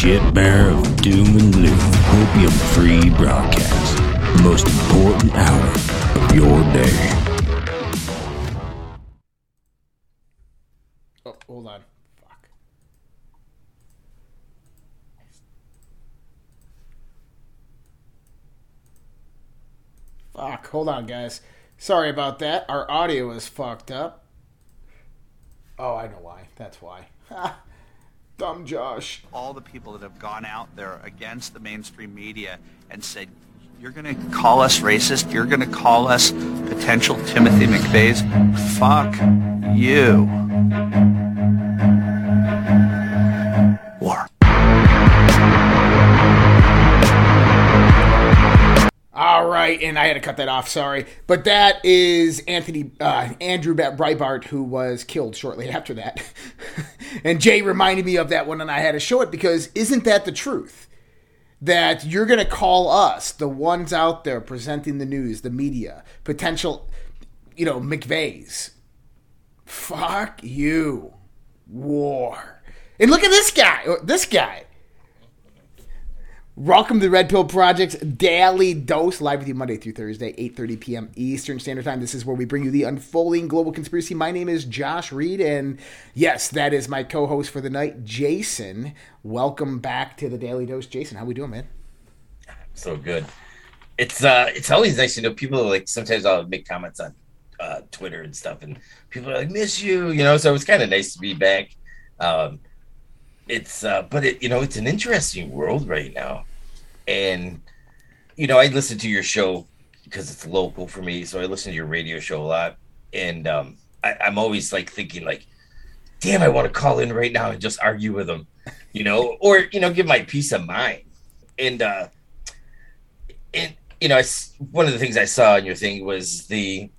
bullshit bearer of doom and gloom, opium free broadcast, the most important hour of your day. Oh, hold on. Fuck. Fuck. Hold on, guys. Sorry about that. Our audio is fucked up. Oh, I know why. That's why. Dumb Josh. all the people that have gone out there against the mainstream media and said, you're going to call us racist? You're going to call us potential Timothy McVeighs? Fuck you. War. All right, and I had to cut that off. Sorry, but that is Anthony uh, Andrew Breitbart, who was killed shortly after that. and Jay reminded me of that one, and I had to show it because isn't that the truth? That you're going to call us, the ones out there presenting the news, the media, potential, you know, McVeighs. Fuck you, war. And look at this guy. This guy. Welcome to the Red Pill Project's Daily Dose, live with you Monday through Thursday, 8.30 p.m. Eastern Standard Time. This is where we bring you the unfolding global conspiracy. My name is Josh Reed, and yes, that is my co-host for the night, Jason. Welcome back to the Daily Dose. Jason, how we doing, man? so good. It's uh it's always nice to know people like sometimes I'll make comments on uh Twitter and stuff and people are like miss you, you know, so it's kind of nice to be back. Um it's uh but it you know it's an interesting world right now. And you know, I listen to your show because it's local for me, so I listen to your radio show a lot and um I, I'm always like thinking like damn I want to call in right now and just argue with them, you know, or you know, give my peace of mind. And uh and you know, I one of the things I saw in your thing was the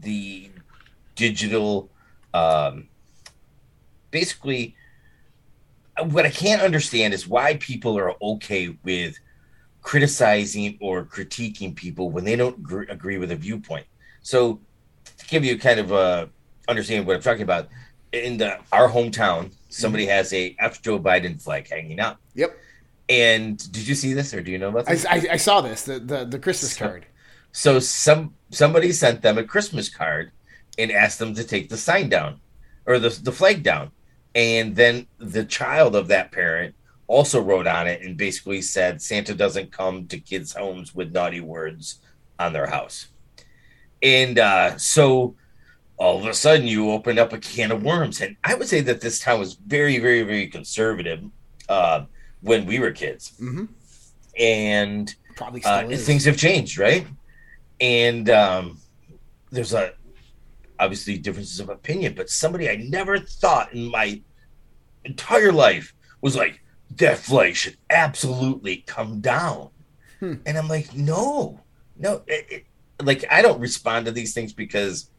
the digital, um, basically. What I can't understand is why people are okay with criticizing or critiquing people when they don't gr- agree with a viewpoint. So, to give you kind of uh, a understanding what I'm talking about, in the our hometown, somebody mm-hmm. has a F Joe Biden flag hanging up. Yep. And did you see this, or do you know about I, this? I, I saw this, the, the, the Christmas So- card. So some somebody sent them a Christmas card and asked them to take the sign down or the the flag down. And then the child of that parent also wrote on it and basically said Santa doesn't come to kids' homes with naughty words on their house. And uh, so all of a sudden you opened up a can of worms. And I would say that this town was very, very, very conservative uh, when we were kids. Mm-hmm. And Probably uh, things have changed, right? And um, there's a obviously differences of opinion, but somebody I never thought in my entire life was like should absolutely come down, Hmm. and I'm like, no, no, it, it, like I don't respond to these things because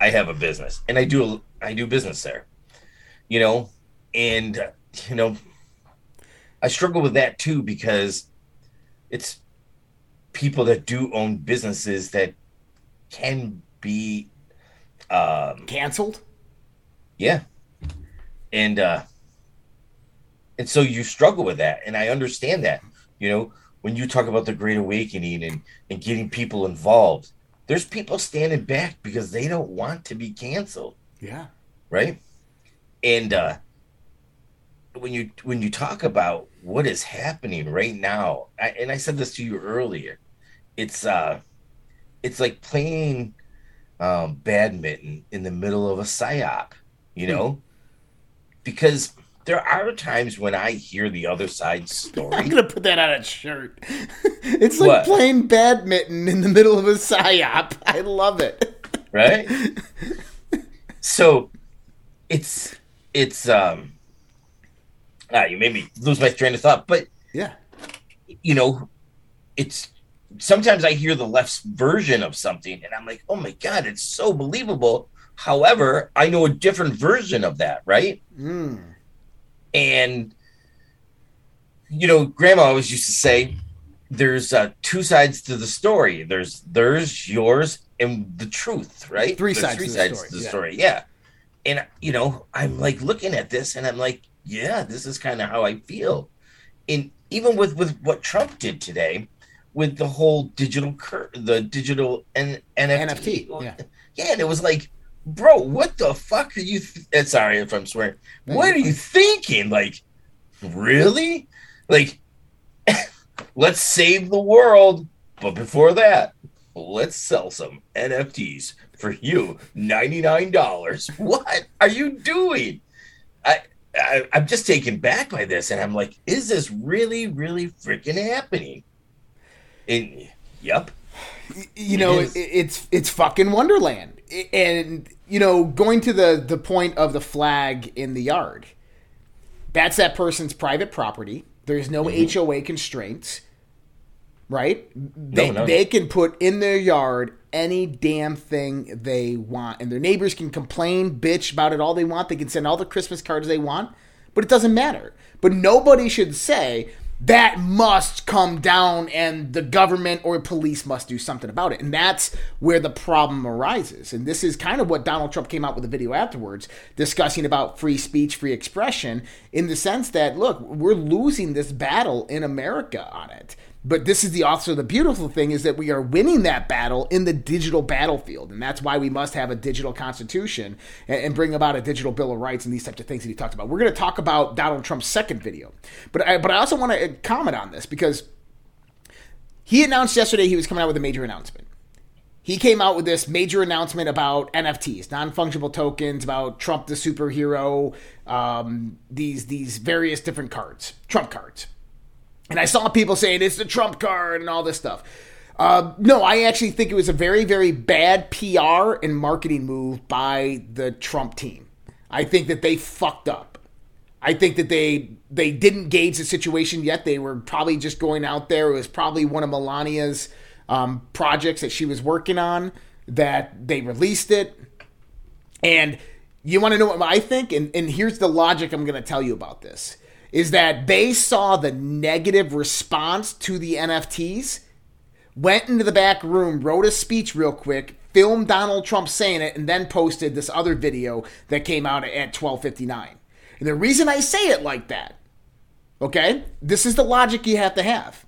I have a business and I do I do business there, you know, and uh, you know, I struggle with that too because it's people that do own businesses that can be um Canceled? yeah and uh and so you struggle with that and i understand that you know when you talk about the great awakening and and getting people involved there's people standing back because they don't want to be canceled. Yeah. right? And uh when you when you talk about what is happening right now I, and i said this to you earlier it's uh it's like playing um badminton in the middle of a psyop you know? Because there are times when i hear the other side's story. I'm gonna put that on a shirt. it's like What? playing badminton in the middle of a psyop. I love it. right so it's it's um ah, you made me lose my train of thought but Yeah. you know, it's sometimes I hear the left's version of something and I'm like, oh my God, it's so believable. However, I know a different version of that, right? Mm. And, you know, grandma always used to say, there's uh, two sides to the story. There's there's yours and the truth, right? Three There's sides to the story, to the yeah. story. Yeah. and you know, I'm like looking at this and I'm like, yeah, this is kind of how I feel. And even with with what Trump did today, with the whole digital cur- the digital N- NFT, NFT, yeah. yeah, and it was like, bro, what the fuck are you? Th- uh, sorry if I'm swearing. What are you thinking? Like, really? Like, let's save the world, but before that, let's sell some NFTs for you, ninety nine dollars. What are you doing? I, I I'm just taken back by this, and I'm like, is this really, really freaking happening? And yep, you know, it, it's it's fucking Wonderland, and you know, going to the the point of the flag in the yard, that's that person's private property. There's no mm-hmm. HOA constraints, right? They no. they can put in their yard any damn thing they want, and their neighbors can complain, bitch about it all they want. They can send all the Christmas cards they want, but it doesn't matter. But nobody should say that must come down and the government or police must do something about it. And that's where the problem arises. And this is kind of what Donald Trump came out with a video afterwards discussing about free speech, free expression, in the sense that, look, we're losing this battle in America on it. But this is the also the beautiful thing is that we are winning that battle in the digital battlefield, and that's why we must have a digital constitution and, and bring about a digital bill of rights and these types of things that he talked about. We're going to talk about Donald Trump's second video, but I, but I also want to comment on this because he announced yesterday he was coming out with a major announcement. He came out with this major announcement about NFTs, non fungible tokens, about Trump the superhero, um, these these various different cards, Trump cards. And I saw people saying it's the Trump card and all this stuff. Uh, no, I actually think it was a very, very bad PR and marketing move by the Trump team. I think that they fucked up. I think that they they didn't gauge the situation yet. They were probably just going out there. It was probably one of Melania's um, projects that she was working on that they released it. And you want to know what I think? And, and here's the logic I'm going to tell you about this is that they saw the negative response to the NFTs, went into the back room, wrote a speech real quick, filmed Donald Trump saying it, and then posted this other video that came out at 12:59. And the reason I say it like that, okay, this is the logic you have to have.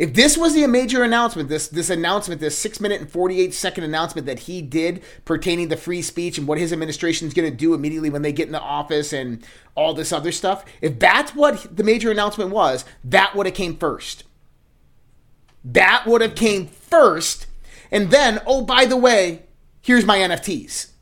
If this was the major announcement, this this announcement, this six minute and forty eight second announcement that he did pertaining to free speech and what his administration is going to do immediately when they get in the office and all this other stuff, if that's what the major announcement was, that would have came first. That would have came first, and then oh by the way, here's my NFTs.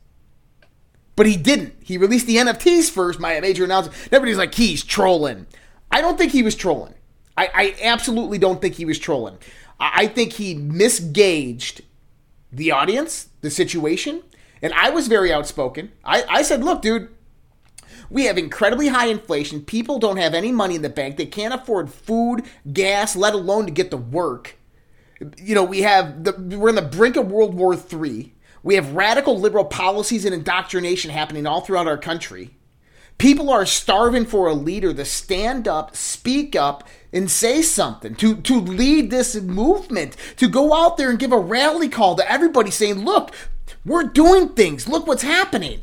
But he didn't. He released the NFTs first, my major announcement. Everybody's like, he's trolling. I don't think he was trolling. I, I absolutely don't think he was trolling. I, I think he misgauged the audience, the situation, and I was very outspoken. I, I said, look, dude, we have incredibly high inflation. People don't have any money in the bank. They can't afford food, gas, let alone to get to work. You know, we have the we're on the brink of World War III. We have radical liberal policies and indoctrination happening all throughout our country. People are starving for a leader to stand up, speak up, and say something, to, to lead this movement, to go out there and give a rally call to everybody saying, look, we're doing things. Look what's happening.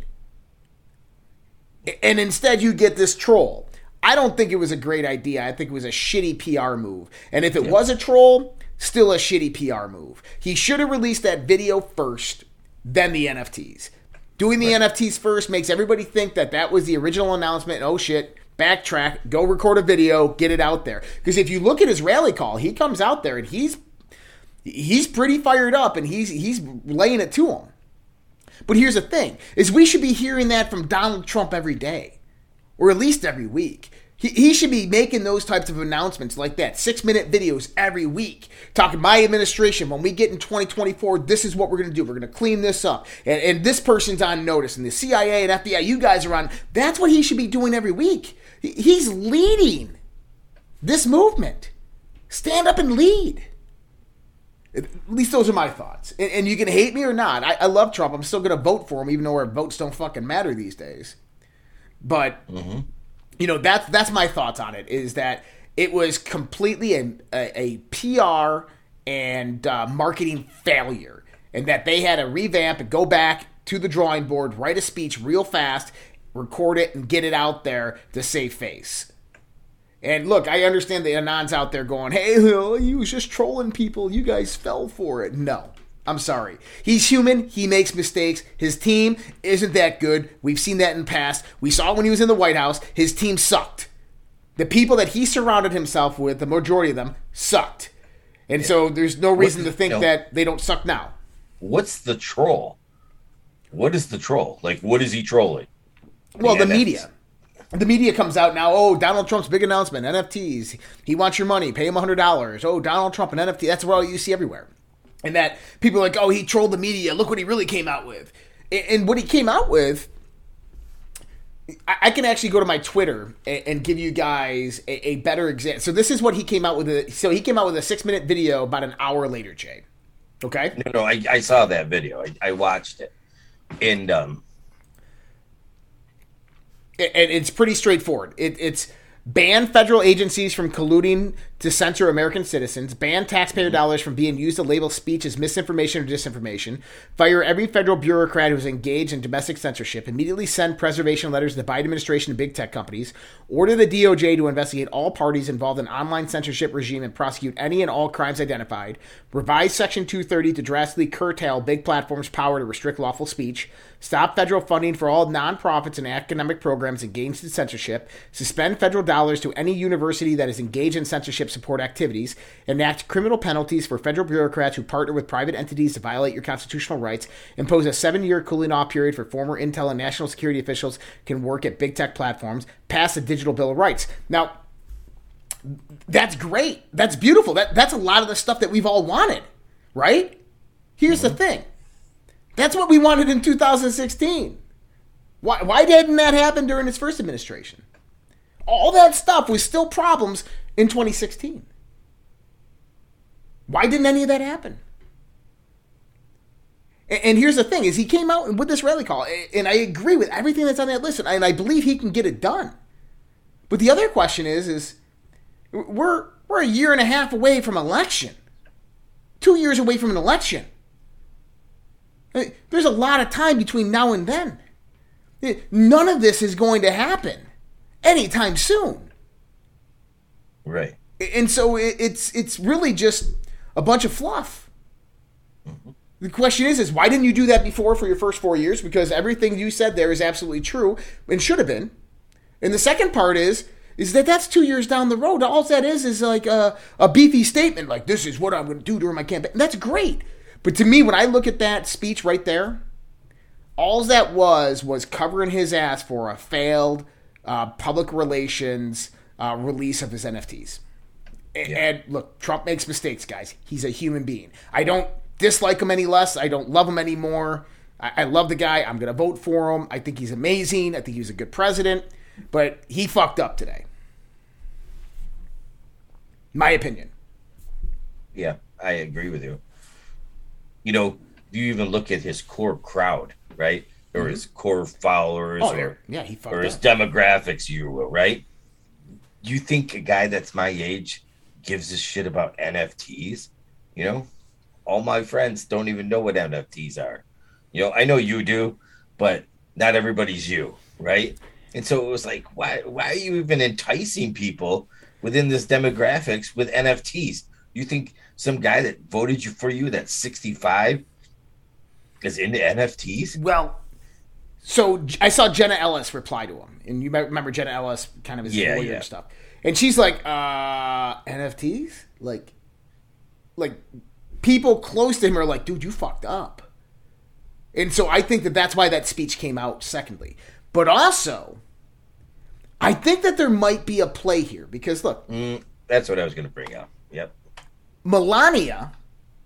And instead, you get this troll. I don't think it was a great idea. I think it was a shitty PR move. And if it was a troll, still a shitty PR move. He should have released that video first, then the NFTs. Doing the NFTs first makes everybody think that that was the original announcement. Oh shit, backtrack, go record a video, get it out there. Because if you look at his rally call, he comes out there and he's he's pretty fired up and he's he's laying it to him. But here's the thing: is we should be hearing that from Donald Trump every day, or at least every week. He, he should be making those types of announcements like that, six minute videos every week, talking my administration. When we get in 2024, this is what we're going to do. We're going to clean this up. And, and this person's on notice, and the CIA and FBI, you guys are on. That's what he should be doing every week. He- He's leading this movement. Stand up and lead. At least those are my thoughts. And, and you can hate me or not. I, I love Trump. I'm still going to vote for him, even though our votes don't fucking matter these days. But mm-hmm. You know that's that's my thoughts on it. Is that it was completely a, a, a PR and uh, marketing failure, and that they had to revamp and go back, to the drawing board, write a speech real fast, record it, and get it out there to save face. And look, I understand the Anons out there going, hey, he was just trolling people. You guys fell for it. No. I'm sorry. He's human. He makes mistakes. His team isn't that good. We've seen that in the past. We saw when he was in the White House. His team sucked. The people that he surrounded himself with, the majority of them, sucked. And yeah. so there's no reason what, to think you know, that they don't suck now. What's the troll? What is the troll? Like, what is he trolling? Well, the, the media the media comes out now. Oh, Donald Trump's big announcement: NFTs. He wants your money. Pay him hundred dollars. Oh, Donald Trump and NFT. That's what you see everywhere. And that people are like, oh, he trolled the media. Look what he really came out with. And what he came out with, I can actually go to my Twitter and give you guys a better example. So this is what he came out with. So he came out with a six minute video about an hour later, Jay. Okay. No, no, I, I saw that video. I, I watched it, and um, and it's pretty straightforward. It, it's ban federal agencies from colluding to censor American citizens, ban taxpayer dollars from being used to label speech as misinformation or disinformation, fire every federal bureaucrat who's engaged in domestic censorship, immediately send preservation letters to the Biden administration and big tech companies, order the DOJ to investigate all parties involved in online censorship regime and prosecute any and all crimes identified, revise Section 230 to drastically curtail big platforms' power to restrict lawful speech, stop federal funding for all nonprofits and academic programs engaged in censorship, suspend federal dollars to any university that is engaged in censorship support activities, enact criminal penalties for federal bureaucrats who partner with private entities to violate your constitutional rights, impose a seven year cooling off period for former intel and national security officials can work at big tech platforms, pass a digital bill of rights. Now, that's great. That's beautiful. That, that's a lot of the stuff that we've all wanted, right? Here's mm-hmm. the thing that's what we wanted in 2016. Why, why didn't that happen during his first administration? All that stuff was still problems in 2016. Why didn't any of that happen? And here's the thing: is he came out with this rally call, and I agree with everything that's on that list, and I believe he can get it done. But the other question is, is we're we're a year and a half away from election, two years away from an election. There's a lot of time between now and then. None of this is going to happen anytime soon. Right. And so it's it's really just a bunch of fluff. Mm-hmm. The question is, is why didn't you do that before for your first four years? Because everything you said there is absolutely true and should have been. And the second part is, is that that's two years down the road. All that is is like a, a beefy statement, like this is what I'm going to do during my campaign. And that's great. But to me, when I look at that speech right there, all that was was covering his ass for a failed uh, public relations uh, release of his NFTs. And, yeah. and look, Trump makes mistakes, guys. He's a human being. I don't dislike him any less. I don't love him anymore. I, I love the guy. I'm going to vote for him. I think he's amazing. I think he's a good president. But he fucked up today. My opinion. Yeah, I agree with you you know, you even look at his core crowd, right? Or mm-hmm. his core followers, oh, or yeah, he or his demographics, you will, right? You think a guy that's my age gives a shit about NFTs? You know, all my friends don't even know what NFTs are. You know, I know you do, but not everybody's you, right? And so it was like, why why are you even enticing people within this demographics with NFTs? You think some guy that voted you for you that's 65 is into NFTs? Well, so I saw Jenna Ellis reply to him, and you might remember Jenna Ellis, kind of his yeah, lawyer yeah. stuff. And she's like, uh, NFTs? Like, like people close to him are like, dude, you fucked up. And so I think that that's why that speech came out. Secondly, but also, I think that there might be a play here because look, mm, that's what I was going to bring up. Yep. Melania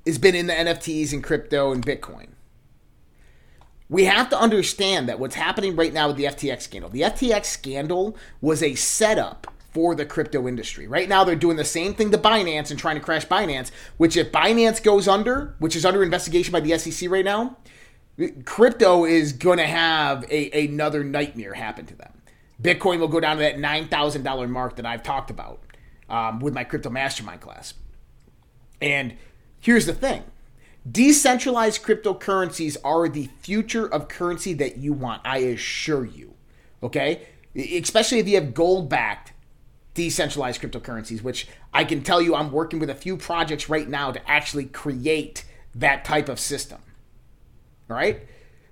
has been in the NFTs and crypto and Bitcoin. We have to understand that what's happening right now with the FTX scandal, the FTX scandal was a setup for the crypto industry. Right now, they're doing the same thing to Binance and trying to crash Binance, which if Binance goes under, which is under investigation by the SEC right now, crypto is going to have a, another nightmare happen to them. Bitcoin will go down to that $9,000 mark that I've talked about um, with my crypto mastermind class. And here's the thing Decentralized cryptocurrencies are the future of currency that you want, I assure you. Okay? Especially if you have gold backed decentralized cryptocurrencies, which I can tell you I'm working with a few projects right now to actually create that type of system. All right?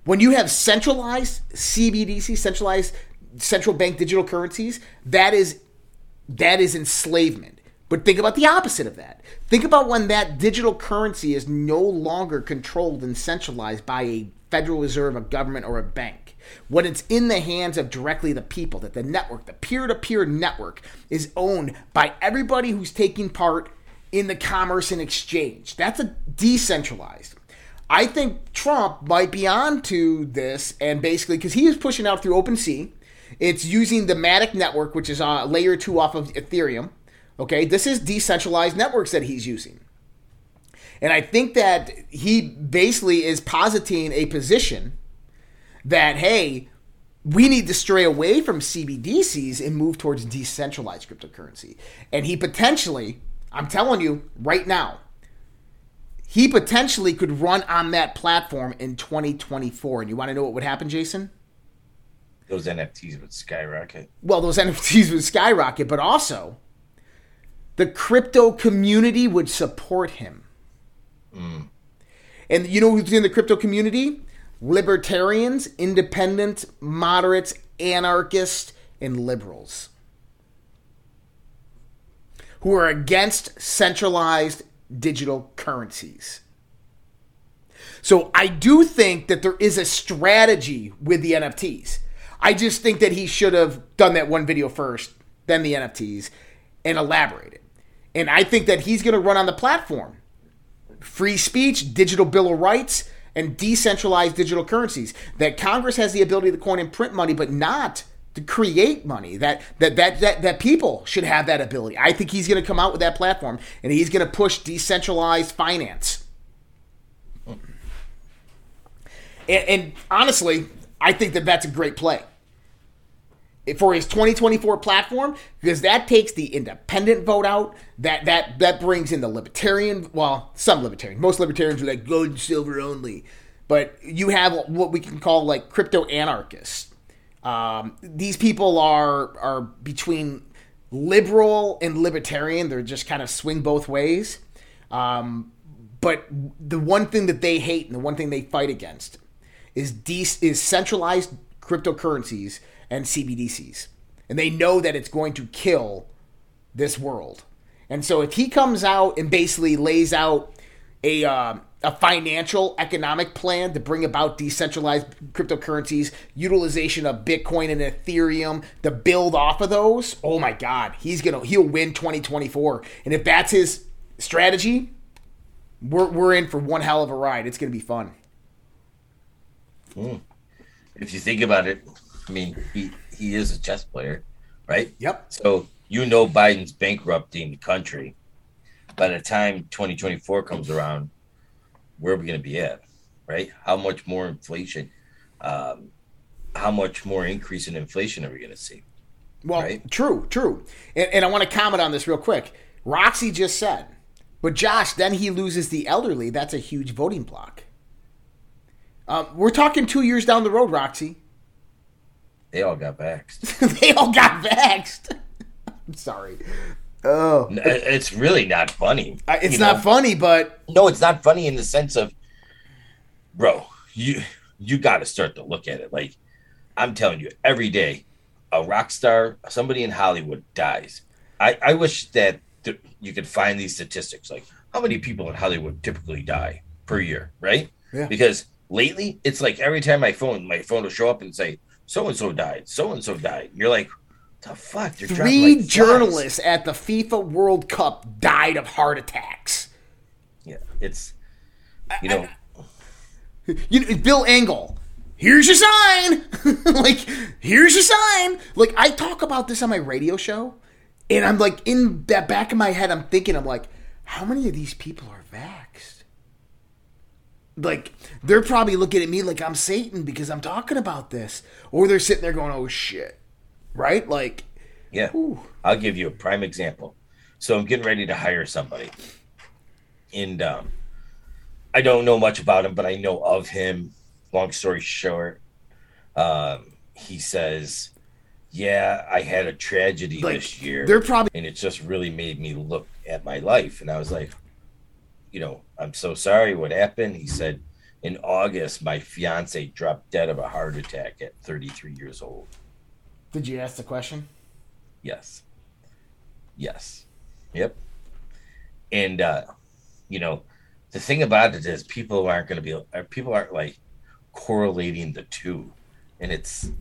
When you have centralized CBDC, centralized central bank digital currencies, that is that is enslavement. But think about the opposite of that. Think about when that digital currency is no longer controlled and centralized by a Federal Reserve, a government, or a bank. When it's in the hands of directly the people, that the network, the peer to peer network, is owned by everybody who's taking part in the commerce and exchange. That's a decentralized. I think Trump might be on to this, and basically, because he is pushing out through OpenSea, it's using the Matic network, which is a layer two off of Ethereum. Okay, this is decentralized networks that he's using. And I think that he basically is positing a position that, hey, we need to stray away from CBDCs and move towards decentralized cryptocurrency. And he potentially, I'm telling you right now, he potentially could run on that platform in 2024. And you want to know what would happen, Jason? Those NFTs would skyrocket. Well, those NFTs would skyrocket, but also the crypto community would support him. Mm. And you know who's in the crypto community? Libertarians, independent, moderates, anarchists, and liberals who are against centralized digital currencies. So I do think that there is a strategy with the NFTs. I just think that he should have done that one video first, then the NFTs, and elaborated. And I think that he's going to run on the platform free speech, digital bill of rights, and decentralized digital currencies. That Congress has the ability to coin and print money, but not to create money. That that that that, that people should have that ability. I think he's going to come out with that platform, and he's going to push decentralized finance. And, and honestly, I think that that's a great play for his 2024 platform because that takes the independent vote out. That that that brings in the libertarian. Well, some libertarians, most libertarians are like gold and silver only, but you have what we can call like crypto anarchists. Um, these people are are between liberal and libertarian. They're just kind of swing both ways. Um, but the one thing that they hate and the one thing they fight against is de- is centralized cryptocurrencies and CBDCs. And they know that it's going to kill this world. And so if he comes out and basically lays out a uh, a financial economic plan to bring about decentralized cryptocurrencies, utilization of Bitcoin and Ethereum to build off of those, oh my god, he's to he'll win 2024. And if that's his strategy, we're we're in for one hell of a ride. It's to be fun. Mm. If you think about it, I mean, he he is a chess player, right? Yep. So you know Biden's bankrupting the country. By the time 2024 comes around, where are we going to be at? Right? How much more inflation? Um, how much more increase in inflation are we going to see? Well, right? true, true. And, and I want to comment on this real quick. Roxy just said, but Josh, then he loses the elderly. That's a huge voting block. Um, we're talking two years down the road, Roxy. They all got vaxxed. they all got vaxxed. I'm sorry. Oh, it's really not funny. It's not know? funny, but no, it's not funny in the sense of, bro, you you got to start to look at it. Like I'm telling you, every day, a rock star, somebody in Hollywood dies. I I wish that th- you could find these statistics, like how many people in Hollywood typically die per year, right? Yeah. Because lately, it's like every time my phone, my phone will show up and say so and so died, so and so died. You're like, the fuck? They're Three like journalists at the FIFA World Cup died of heart attacks. Yeah, it's you know, I, I, you know Bill Engvall. Here's your sign. like, here's your sign. Like, I talk about this on my radio show, and I'm like, in that back of my head, I'm thinking, I'm like, how many of these people are vaxxed? Like they're probably looking at me like I'm Satan because I'm talking about this, or they're sitting there going, "Oh shit," right? Like, yeah. Whew. I'll give you a prime example. So I'm getting ready to hire somebody, and um, I don't know much about him, but I know of him. Long story short, um, he says, "Yeah, I had a tragedy Like, this year, they're probably and it just really made me look at my life." And I was like, "You know, I'm so sorry. What happened?" He said, "In August, my fiance dropped dead of a heart attack at 33 years old." Did you ask the question? Yes. Yes. Yep. And uh, you know, the thing about it is people aren't going to be uh, people aren't like correlating the two. And it's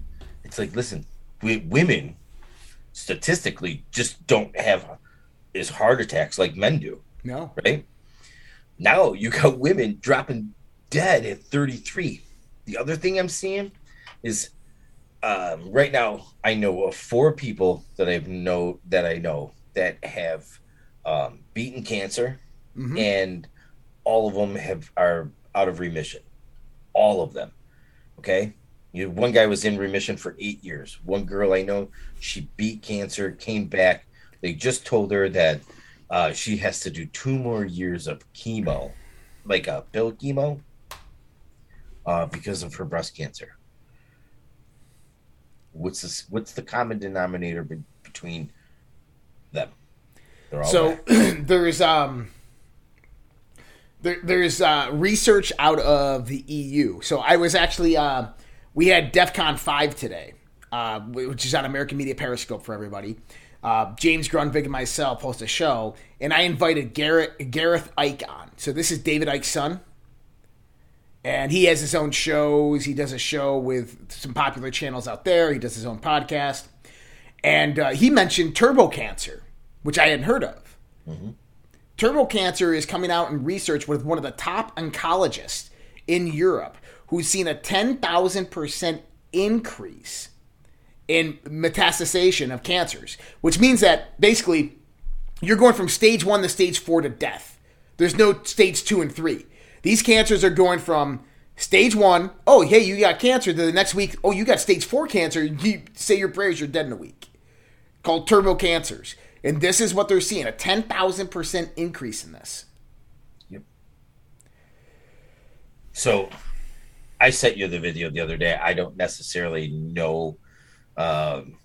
it's like listen, we, women statistically just don't have as heart attacks like men do, No. right? Now you got women dropping dead at 33. The other thing I'm seeing is um, right now I know of four people that I know that I know that have um, beaten cancer, Mhm. and all of them have are out of remission. All of them. Okay. You one guy was in remission for eight years. One girl I know, she beat cancer, came back. They just told her that uh, she has to do two more years of chemo, like a pill chemo, uh, because of her breast cancer. What's this? What's the common denominator be- between them? They're all So there's um there, there's uh, research out of the EU. So I was actually uh, we had DEF CON five today, uh, which is on American Media Periscope for everybody. Uh, James Grundvig and myself host a show, and I invited Garrett Gareth Icke on. So this is David Icke's son, and he has his own shows. He does a show with some popular channels out there. He does his own podcast, and uh, he mentioned turbo cancer, which I hadn't heard of. Turbo cancer is coming out in research with one of the top oncologists in Europe who's seen a 10,000% increase in metastasization of cancers, which means that basically you're going from stage one to stage four to death. There's no stage two and three. These cancers are going from stage one, oh, hey, you got cancer, to the next week, oh, you got stage four cancer, you say your prayers, you're dead in a week. Called turbo cancers. And this is what they're seeing a 10,000% increase in this. Yep. So I sent you the video the other day. I don't necessarily know um,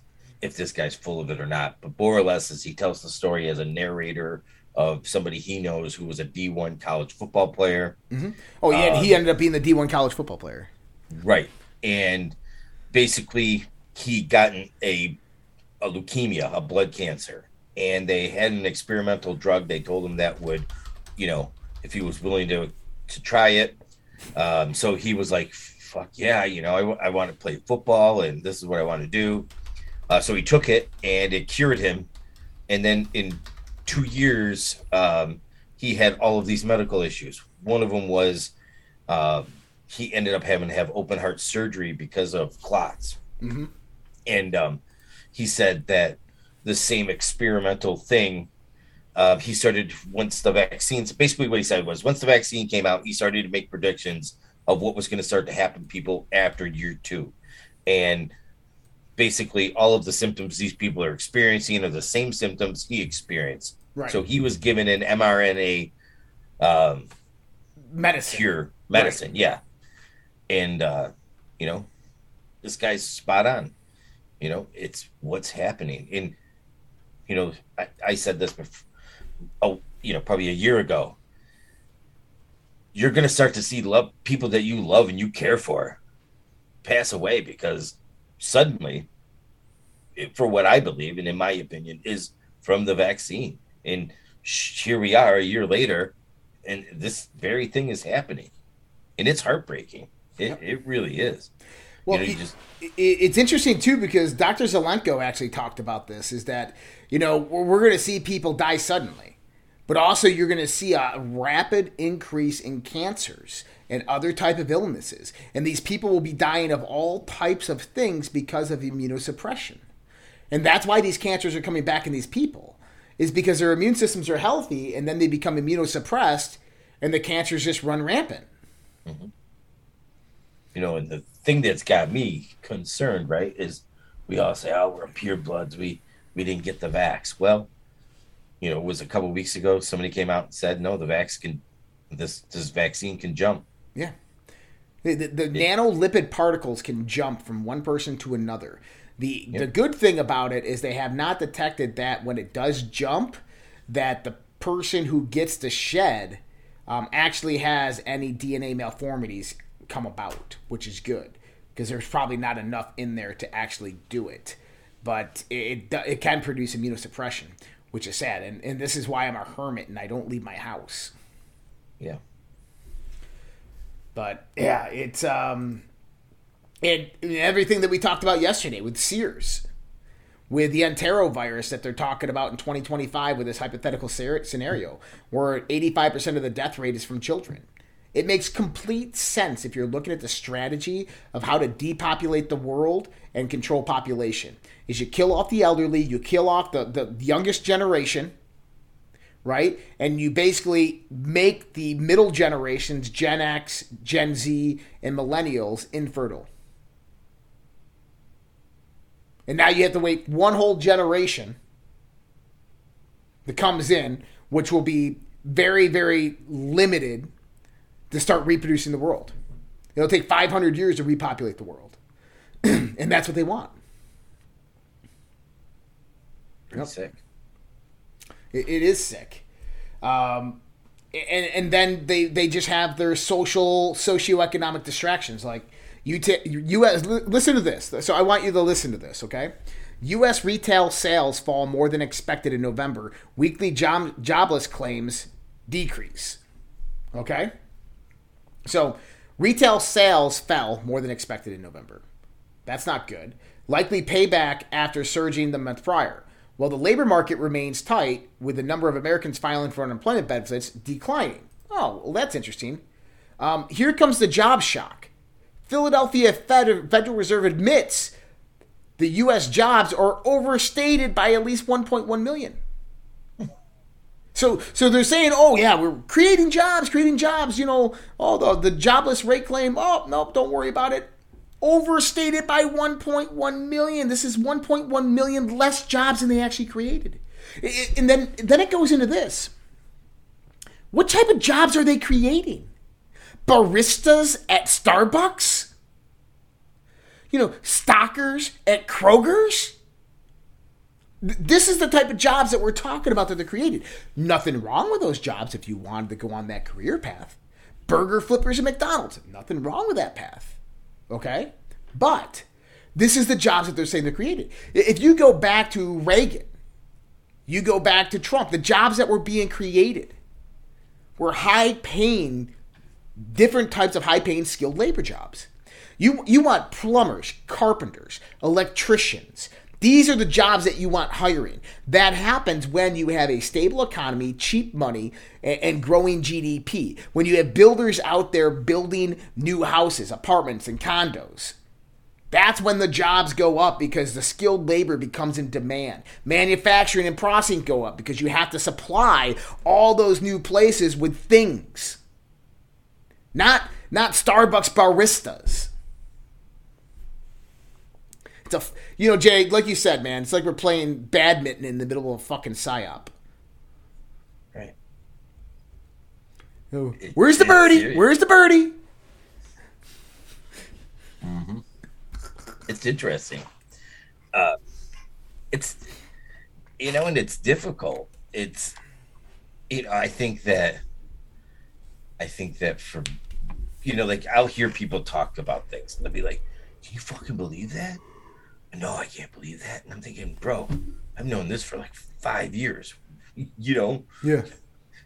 if this guy's full of it or not, but more or less, as he tells the story as a narrator of somebody he knows who was a D1 college football player. Oh, yeah, and he ended up being the D1 college football player. Right. And basically, he gotten a, a leukemia, a blood cancer. And they had an experimental drug. They told him that would, you know, if he was willing to to try it. Um, so he was like, fuck yeah, you know, I, w- I want to play football and this is what I want to do. Uh, so he took it and it cured him. And then in two years, um, he had all of these medical issues. One of them was uh, he ended up having to have open heart surgery because of clots. And um, he said that the same experimental thing. Uh, he started once the vaccines. Basically, what he said was once the vaccine came out, he started to make predictions of what was going to start to happen to people after year two, and basically all of the symptoms these people are experiencing are the same symptoms he experienced. Right. So he was given an mRNA um, Medicine. cure medicine, yeah, and uh, you know, this guy's spot on. You know, it's what's happening. And you know, I, I said this before. Oh, you know, probably a year ago. You're gonna start to see love people that you love and you care for pass away because suddenly, it- for what I believe and in my opinion, is from the vaccine. And sh- here we are a year later, and this very thing is happening, and it's heartbreaking. It, it really is. Well, you know, you it- just it- it's interesting too because Dr. Zelenko actually talked about this. Is that you know we're, we're going to see people die suddenly, but also you're going to see a rapid increase in cancers and other type of illnesses, and these people will be dying of all types of things because of immunosuppression, and that's why these cancers are coming back in these people is because their immune systems are healthy and then they become immunosuppressed and the cancers just run rampant. Mm-hmm. you know, and the thing that's got me concerned, right, is we all say, "Oh, we're pure bloods. We we didn't get the vax." Well, you know, it was a couple weeks ago. Somebody came out and said, "No, the vax can This this vaccine can jump. Yeah. The, the, the nanolipid particles can jump from one person to another. The the good thing about it is they have not detected that when it does jump, that the person who gets the shed um, actually has any DNA malformities come about, which is good because there's probably not enough in there to actually do it. But it, it, it can produce immunosuppression, which is sad. And, and this is why I'm a hermit and I don't leave my house. Yeah. But yeah, it's um, it everything that we talked about yesterday with SEERS, with the enterovirus that they're talking about in 2025 with this hypothetical scenario, where 85% of the death rate is from children. It makes complete sense if you're looking at the strategy of how to depopulate the world and control population. Is you kill off the elderly, you kill off the, the youngest generation, right? And you basically make the middle generations, Gen X, Gen Z, and millennials, infertile. And now you have to wait one whole generation that comes in, which will be very, very limited to start reproducing the world. It'll take 500 years to repopulate the world. and that's what they want. Pretty yep. sick. It, it is sick. Um, and, and then they, they just have their social, socioeconomic distractions. Like, you t- U.S. Listen to this. So I want you to listen to this, okay? U.S. retail sales fall more than expected in November. Weekly job- jobless claims decrease. Okay? So retail sales fell more than expected in November. That's not good. Likely payback after surging the month prior. While the labor market remains tight, with the number of Americans filing for unemployment benefits declining. Oh, well, that's interesting. Um, here comes the job shock. Philadelphia Fed- Federal Reserve admits the U.S. jobs are overstated by at least 1.1 million. So, so they're saying, oh yeah, we're creating jobs, creating jobs. You know, oh the, the jobless rate claim. Oh nope, don't worry about it. Overstated by 1.1 million. This is 1.1 million less jobs than they actually created. And then, then it goes into this. What type of jobs are they creating? Baristas at Starbucks? You know, stockers at Kroger's? This is the type of jobs that we're talking about that they're created. Nothing wrong with those jobs if you wanted to go on that career path. Burger flippers at McDonald's, nothing wrong with that path. Okay? But this is the jobs that they're saying they're created. If you go back to Reagan, you go back to Trump, the jobs that were being created were high paying, different types of high paying skilled labor jobs. You, you want plumbers, carpenters, electricians, these are the jobs that you want hiring. That happens when you have a stable economy, cheap money, and, growing GDP. When you have builders out there building new houses, apartments, and condos. That's when the jobs go up because the skilled labor becomes in demand. Manufacturing and processing go up because you have to supply all those new places with things. Not not Starbucks baristas. It's a you know, Jay, like you said, man, it's like we're playing badminton in the middle of a fucking psyop. Right. Oh, where's the birdie? Where's the birdie? Mm-hmm. It's interesting. Uh, it's you know, and it's difficult. It's you know, I think that I think that for you know, like I'll hear people talk about things and they'll be like, "Can you fucking believe that?" No, I can't believe that. And I'm thinking, bro, I've known this for like five years. You know? Yeah.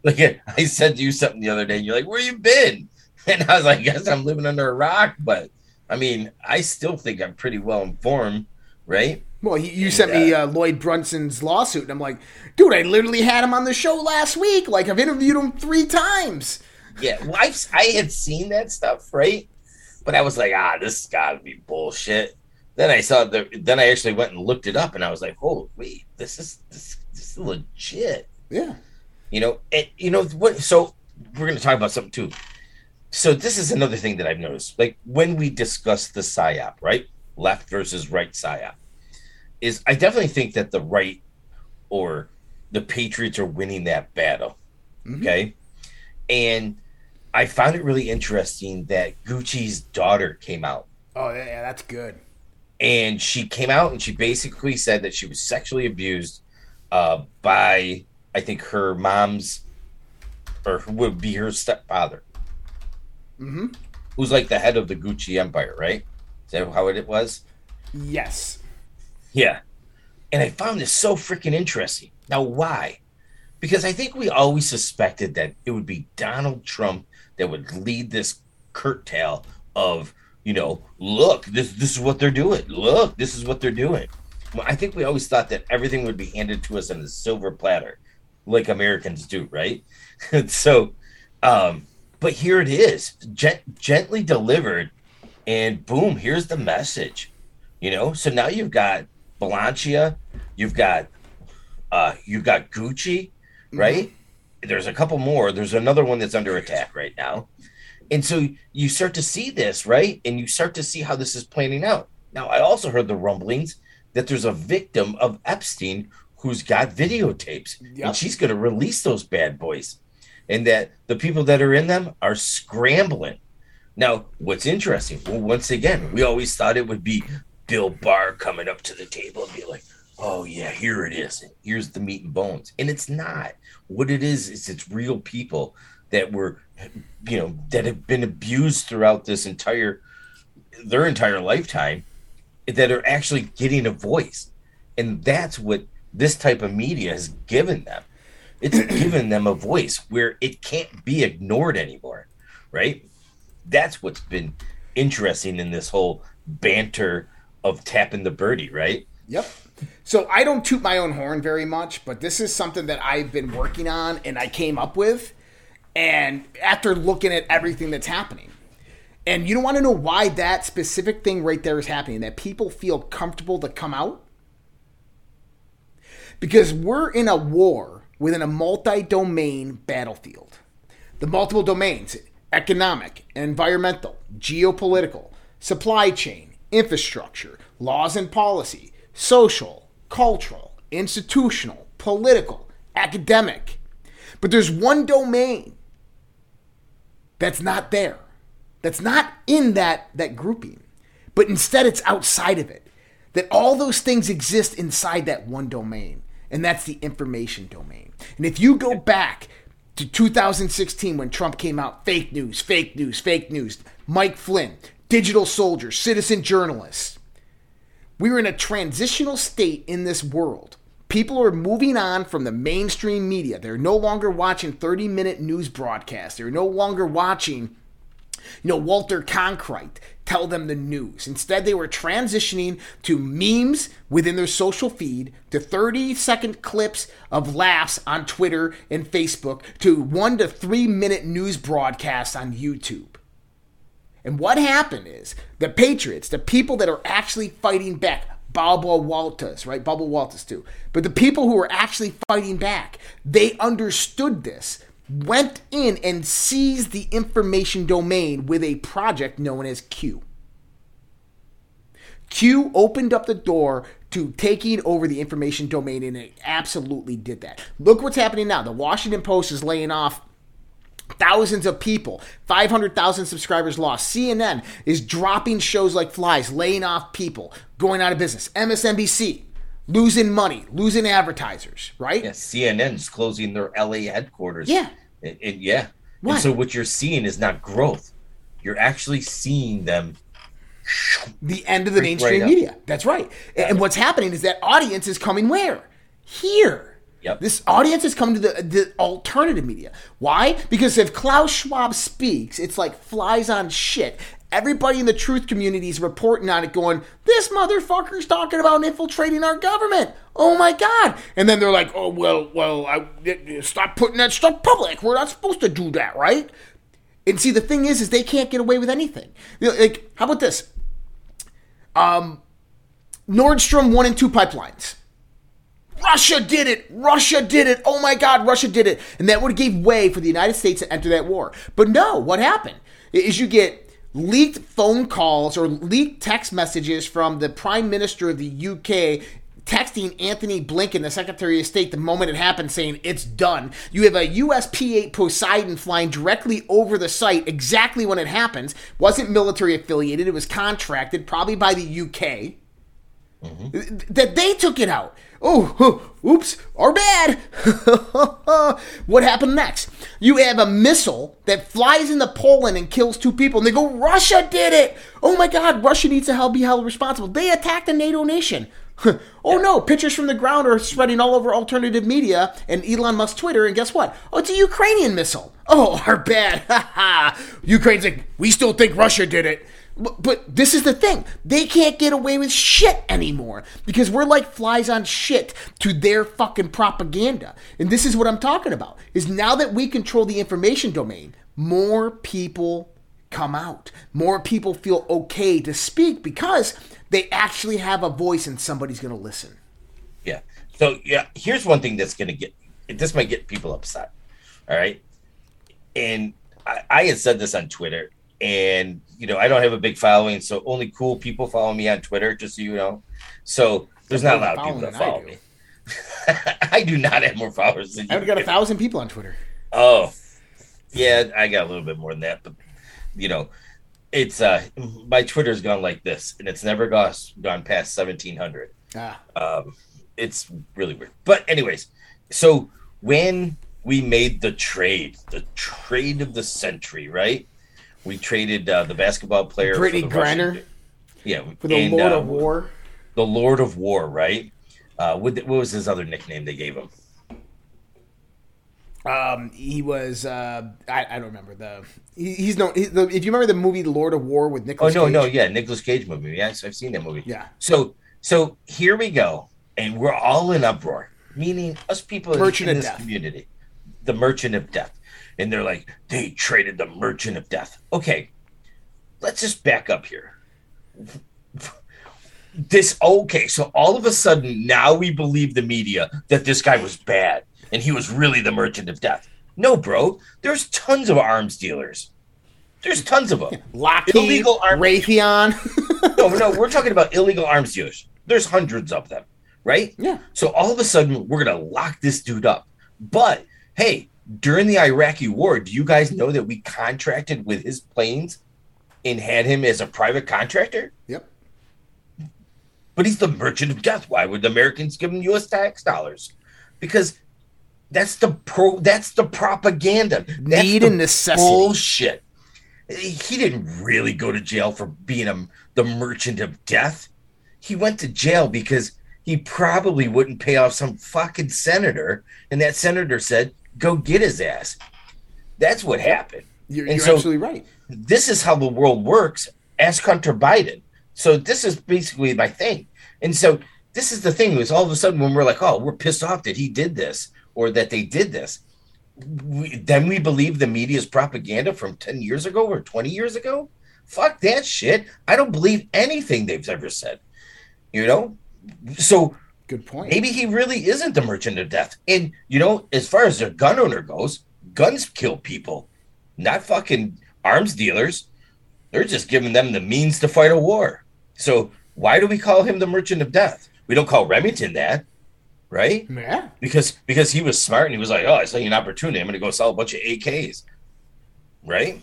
Like I said to you something the other day, and you're like, where you been? And I was like, I guess I'm living under a rock. But I mean, I still think I'm pretty well informed, right? Well, you, you sent me uh, uh, Loy Brunson's lawsuit, and I'm like, dude, I literally had him on the show last week. Like, I've interviewed him three times. Yeah, well, I've, I had seen that stuff, right? But I was like, ah, this has got to be bullshit. Then I saw the. Then I actually went and looked it up, and I was like, "Oh, wait, this is this, this is legit." Yeah. You know, and you know what? So we're going to talk about something too. So this is another thing that I've noticed. Like when we discuss the psyop, right, left versus right psyop, is I definitely think that the right or the Patriots are winning that battle. Mm-hmm. Okay, and I found it really interesting that Gucci's daughter came out. Oh yeah, that's good. And she came out and she basically said that she was sexually abused uh, by, I think, her mom's, or who would be her stepfather, Mm-hmm. who's like the head of the Gucci empire, right? Is that how it was? Yes. Yeah. And I found this so freaking interesting. Now, why? Because I think we always suspected that it would be Donald Trump that would lead this curtail of, you know, look, this this is what they're doing. Look, this is what they're doing. Well, I think we always thought that everything would be handed to us on a silver platter, like Americans do, right? so, um, but here it is, gent- gently delivered, and boom, here's the message. You know, so now you've got Balancia, you've got uh you've got Gucci, right? There's a couple more. There's another one that's under attack right now. And so you start to see this, right? And you start to see how this is planning out. Now, I also heard the rumblings that there's a victim of Epstein who's got videotapes Yep. and she's going to release those bad boys. And that the people that are in them are scrambling. Now, what's interesting, well, once again, we always thought it would be Bill Barr coming up to the table and be like, oh, yeah, here it is. Here's the meat and bones. And it's not. What it is, is it's real people that were, you know, that have been abused throughout this entire, their entire lifetime that are actually getting a voice. And that's what this type of media has given them. It's given them a voice where it can't be ignored anymore, right? That's what's been interesting in this whole banter of tapping the birdie, right? Yep. So I don't toot my own horn very much, but this is something that I've been working on and I came up with. And after looking at everything that's happening, and you don't want to know why that specific thing right there is happening, that people feel comfortable to come out? Because we're in a war within a multi domain battlefield. The multiple domains economic, environmental, geopolitical, supply chain, infrastructure, laws and policy, social, cultural, institutional, political, academic. But there's one domain that's not there. That's not in that that grouping. But instead it's outside of it. That all those things exist inside that one domain. And that's the information domain. And if you go back to 2016 when Trump came out, fake news, fake news, fake news, Mike Flynn, digital soldier, citizen journalist. We were in a transitional state in this world. People are moving on from the mainstream media. They're no longer watching 30 minute news broadcasts. They're no longer watching, you know, Walter Cronkite tell them the news. Instead, they were transitioning to memes within their social feed, to 30 second clips of laughs on Twitter and Facebook, to one to three minute news broadcasts on YouTube. And what happened is the Patriots, the people that are actually fighting back, Balbo Walters, right? Balbo Walters too. But the people who were actually fighting back, they understood this, went in and seized the information domain with a project known as Q. Q opened up the door to taking over the information domain, and it absolutely did that. Look what's happening now. The Washington Post is laying off thousands of people 500,000 subscribers lost CNN is dropping shows like flies laying off people going out of business MSNBC losing money losing advertisers right Yeah, CNN's closing their LA headquarters. Yeah. And, and yeah. Right. And so what you're seeing is not growth. You're actually seeing them the end of the mainstream right media that's right and what's happening is that audience is coming where here Yep. This audience is coming to the, the alternative media. Why? Because if Klaus Schwab speaks, it's like flies on shit. Everybody in the truth community is reporting on it, going, This motherfucker's talking about infiltrating our government. Oh my God. And then they're like, Oh, well, well, I, stop putting that stuff public. We're not supposed to do that, right? And see, the thing is, is they can't get away with anything. Like, how about this? Um, Nord Stream one and two pipelines. Russia did it. Russia did it. Oh my God, Russia did it. And that would have gave way for the United States to enter that war. But no, what happened is you get leaked phone calls or leaked text messages from the Prime Minister of the UK texting Antony Blinken, the Secretary of State, the moment it happened, saying it's done. You have a US P 8 Poseidon flying directly over the site exactly when it happens. Wasn't military affiliated, it was contracted, probably by the UK. Mm-hmm. That they took it out. Oh, oops, our bad. what happened next? You have a missile that flies into Poland and kills two people, and they go, Russia did it. Oh my God, Russia needs to help be held responsible. They attacked a NATO nation. oh no, pictures from the ground are spreading all over alternative media and Elon Musk's Twitter, and guess what? Oh, it's a Ukrainian missile. Oh, our bad. Ukraine's like, we still think Russia did it. But, this is the thing. They can't get away with shit anymore because we're like flies on shit to their fucking propaganda. And this is what I'm talking about. Is now that we control the information domain, more people come out. More people feel okay to speak because they actually have a voice and somebody's going to listen. Yeah. So yeah, here's one thing that's gonna get this might get people upset. All right. And I, I had said this on Twitter, and you know, I don't have a big following, so only cool people follow me on Twitter, just so you know. So there's not a lot of people that follow me. I do not have more followers than you. I've got a thousand people on Twitter. Oh, yeah, I got a little bit more than that, but you know, it's uh, my Twitter's gone like this, and it's never gone gone past seventeen hundred. Ah. Um, it's really weird. But anyways, so when we made the trade, the trade of the century, right? We traded uh, the basketball player, Brittney Russian- Griner yeah, for the and, Lord uh, of War. the Lord of War, right? Uh, what, what was his other nickname they gave him? Um, he was uh, I, I don't remember the he, he's no he, the, if you remember the movie Lord of War with Nicolas. Oh no, Cage, no, yeah, Nicolas Cage movie. Yes, I've seen that movie. Yeah. So, so here we go, and we're all in uproar, meaning us people in- Merchant in of this Death. community, the Merchant of Death, and they're like, they traded the Merchant of Death. Okay, let's just back up here. This okay, so all of a sudden now we believe the media that this guy was bad and he was really the Merchant of Death. No, bro, there's tons of arms dealers. There's tons of them. Lockheed, Illegal arm- Raytheon. no, no, we're talking about illegal arms dealers. There's hundreds of them, right? Yeah. So all of a sudden, we're gonna lock this dude up. But hey, during the Iraqi war, do you guys know that we contracted with his planes and had him as a private contractor? yep. But he's the merchant of death. Why would the Americans give him U.S. tax dollars? Because that's the pro. That's the propaganda. That's Need and necessity. Bullshit. He didn't really go to jail for being a, the merchant of death. He went to jail because he probably wouldn't pay off some fucking senator, and that senator said, "Go get his ass." That's what happened. You're, you're so- absolutely right. this is how the world works. Ask Hunter Biden. So this is basically my thing. And so this is the thing is all of a sudden when we're like, oh, we're pissed off that he did this or that they did this, we, then we believe the media's propaganda from 10 years ago or 20 years ago. Fuck that shit. I don't believe anything they've ever said. You know? So Good point. maybe he really isn't the merchant of death. And you know, as far as a gun owner goes, guns kill people, not fucking arms dealers. They're just giving them the means to fight a war. So why do we call him the merchant of death? We don't call Remington that, right? Yeah. Because because he was smart and he was like, oh, I saw an opportunity. I'm going to go sell a bunch of AKs, right?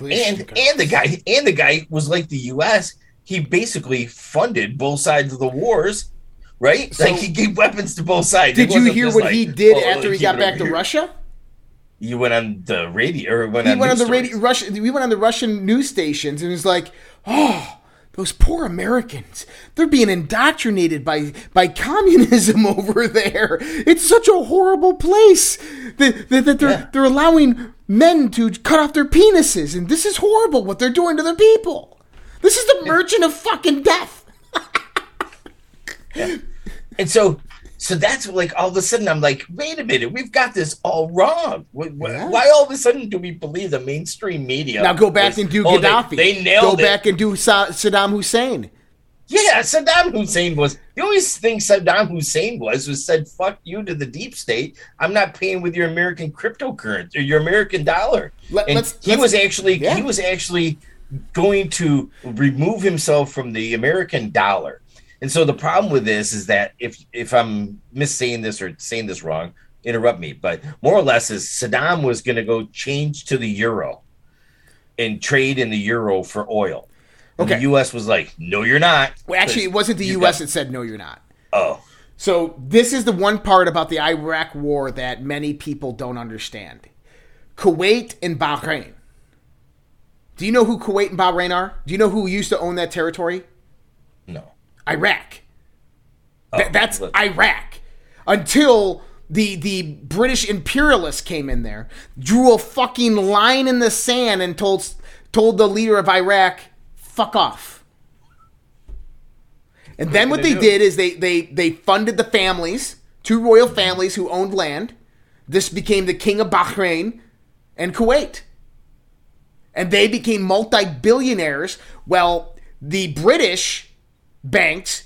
and and the guy and the guy was like the U.S. He basically funded both sides of the wars, right? So- like he gave weapons to both sides. Did you hear what like, he did "Oh, after he got back to here." Russia? You went on the radio or went He on went on the radio. Russian. We went on the Russian news stations and it was like, "Oh, those poor Americans! They're being indoctrinated by by communism over there. It's such a horrible place that, that, that they're Yeah. they're allowing men to cut off their penises, and this is horrible what they're doing to their people. This is the merchant of fucking death." And so, so that's like all of a sudden I'm like, wait a minute, we've got this all wrong. Why, Yeah. why all of a sudden do we believe the mainstream media? Now go back was- and do oh, they- Gaddafi. They, nailed Go it. back and do Sa- Saddam Hussein. Yeah, Saddam Hussein was the only thing Saddam Hussein was was said "fuck you" to the deep state. I'm not paying with your American cryptocurrency or your American dollar. Let- and let's- he let's- was actually yeah. he was actually going to remove himself from the American dollar. And so the problem with this is that if if I'm missaying this or saying this wrong, interrupt me. But more or less, is Saddam was going to go change to the euro and trade in the euro for oil. And Okay. The U.S. was like, "No, you're not." Well, actually, it wasn't the U.S. got- that said no, you're not. Oh, So this is the one part about the Iraq War that many people don't understand. Kuwait and Bahrain. Do you know who Kuwait and Bahrain are? Do you know who used to own that territory? Iraq. Oh, Th- that's look. Iraq. Until the the British imperialists came in there, drew a fucking line in the sand, and told told the leader of Iraq, "Fuck off." And then what gonna they did is they they they funded the families, two royal families who owned land. This became the king of Bahrain and Kuwait and they became multi-billionaires. Well, the British banks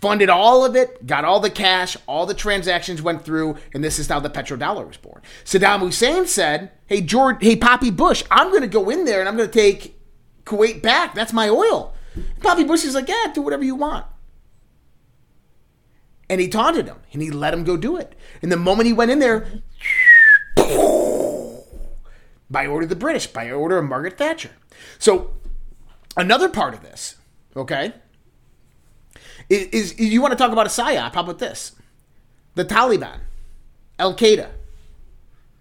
funded all of it, got all the cash, all the transactions went through, and this is how the petrodollar was born. Saddam Hussein said, "Hey George, hey Poppy Bush, I'm going to go in there and I'm going to take Kuwait back. That's my oil." Poppy Bush is like, "Yeah, do whatever you want." And he taunted him, and he let him go do it. And the moment he went in there, by order of the British, by order of Margaret Thatcher. So, another part of this, okay, is, is, is you want to talk about a psyop? How about this? The Taliban, Al Qaeda.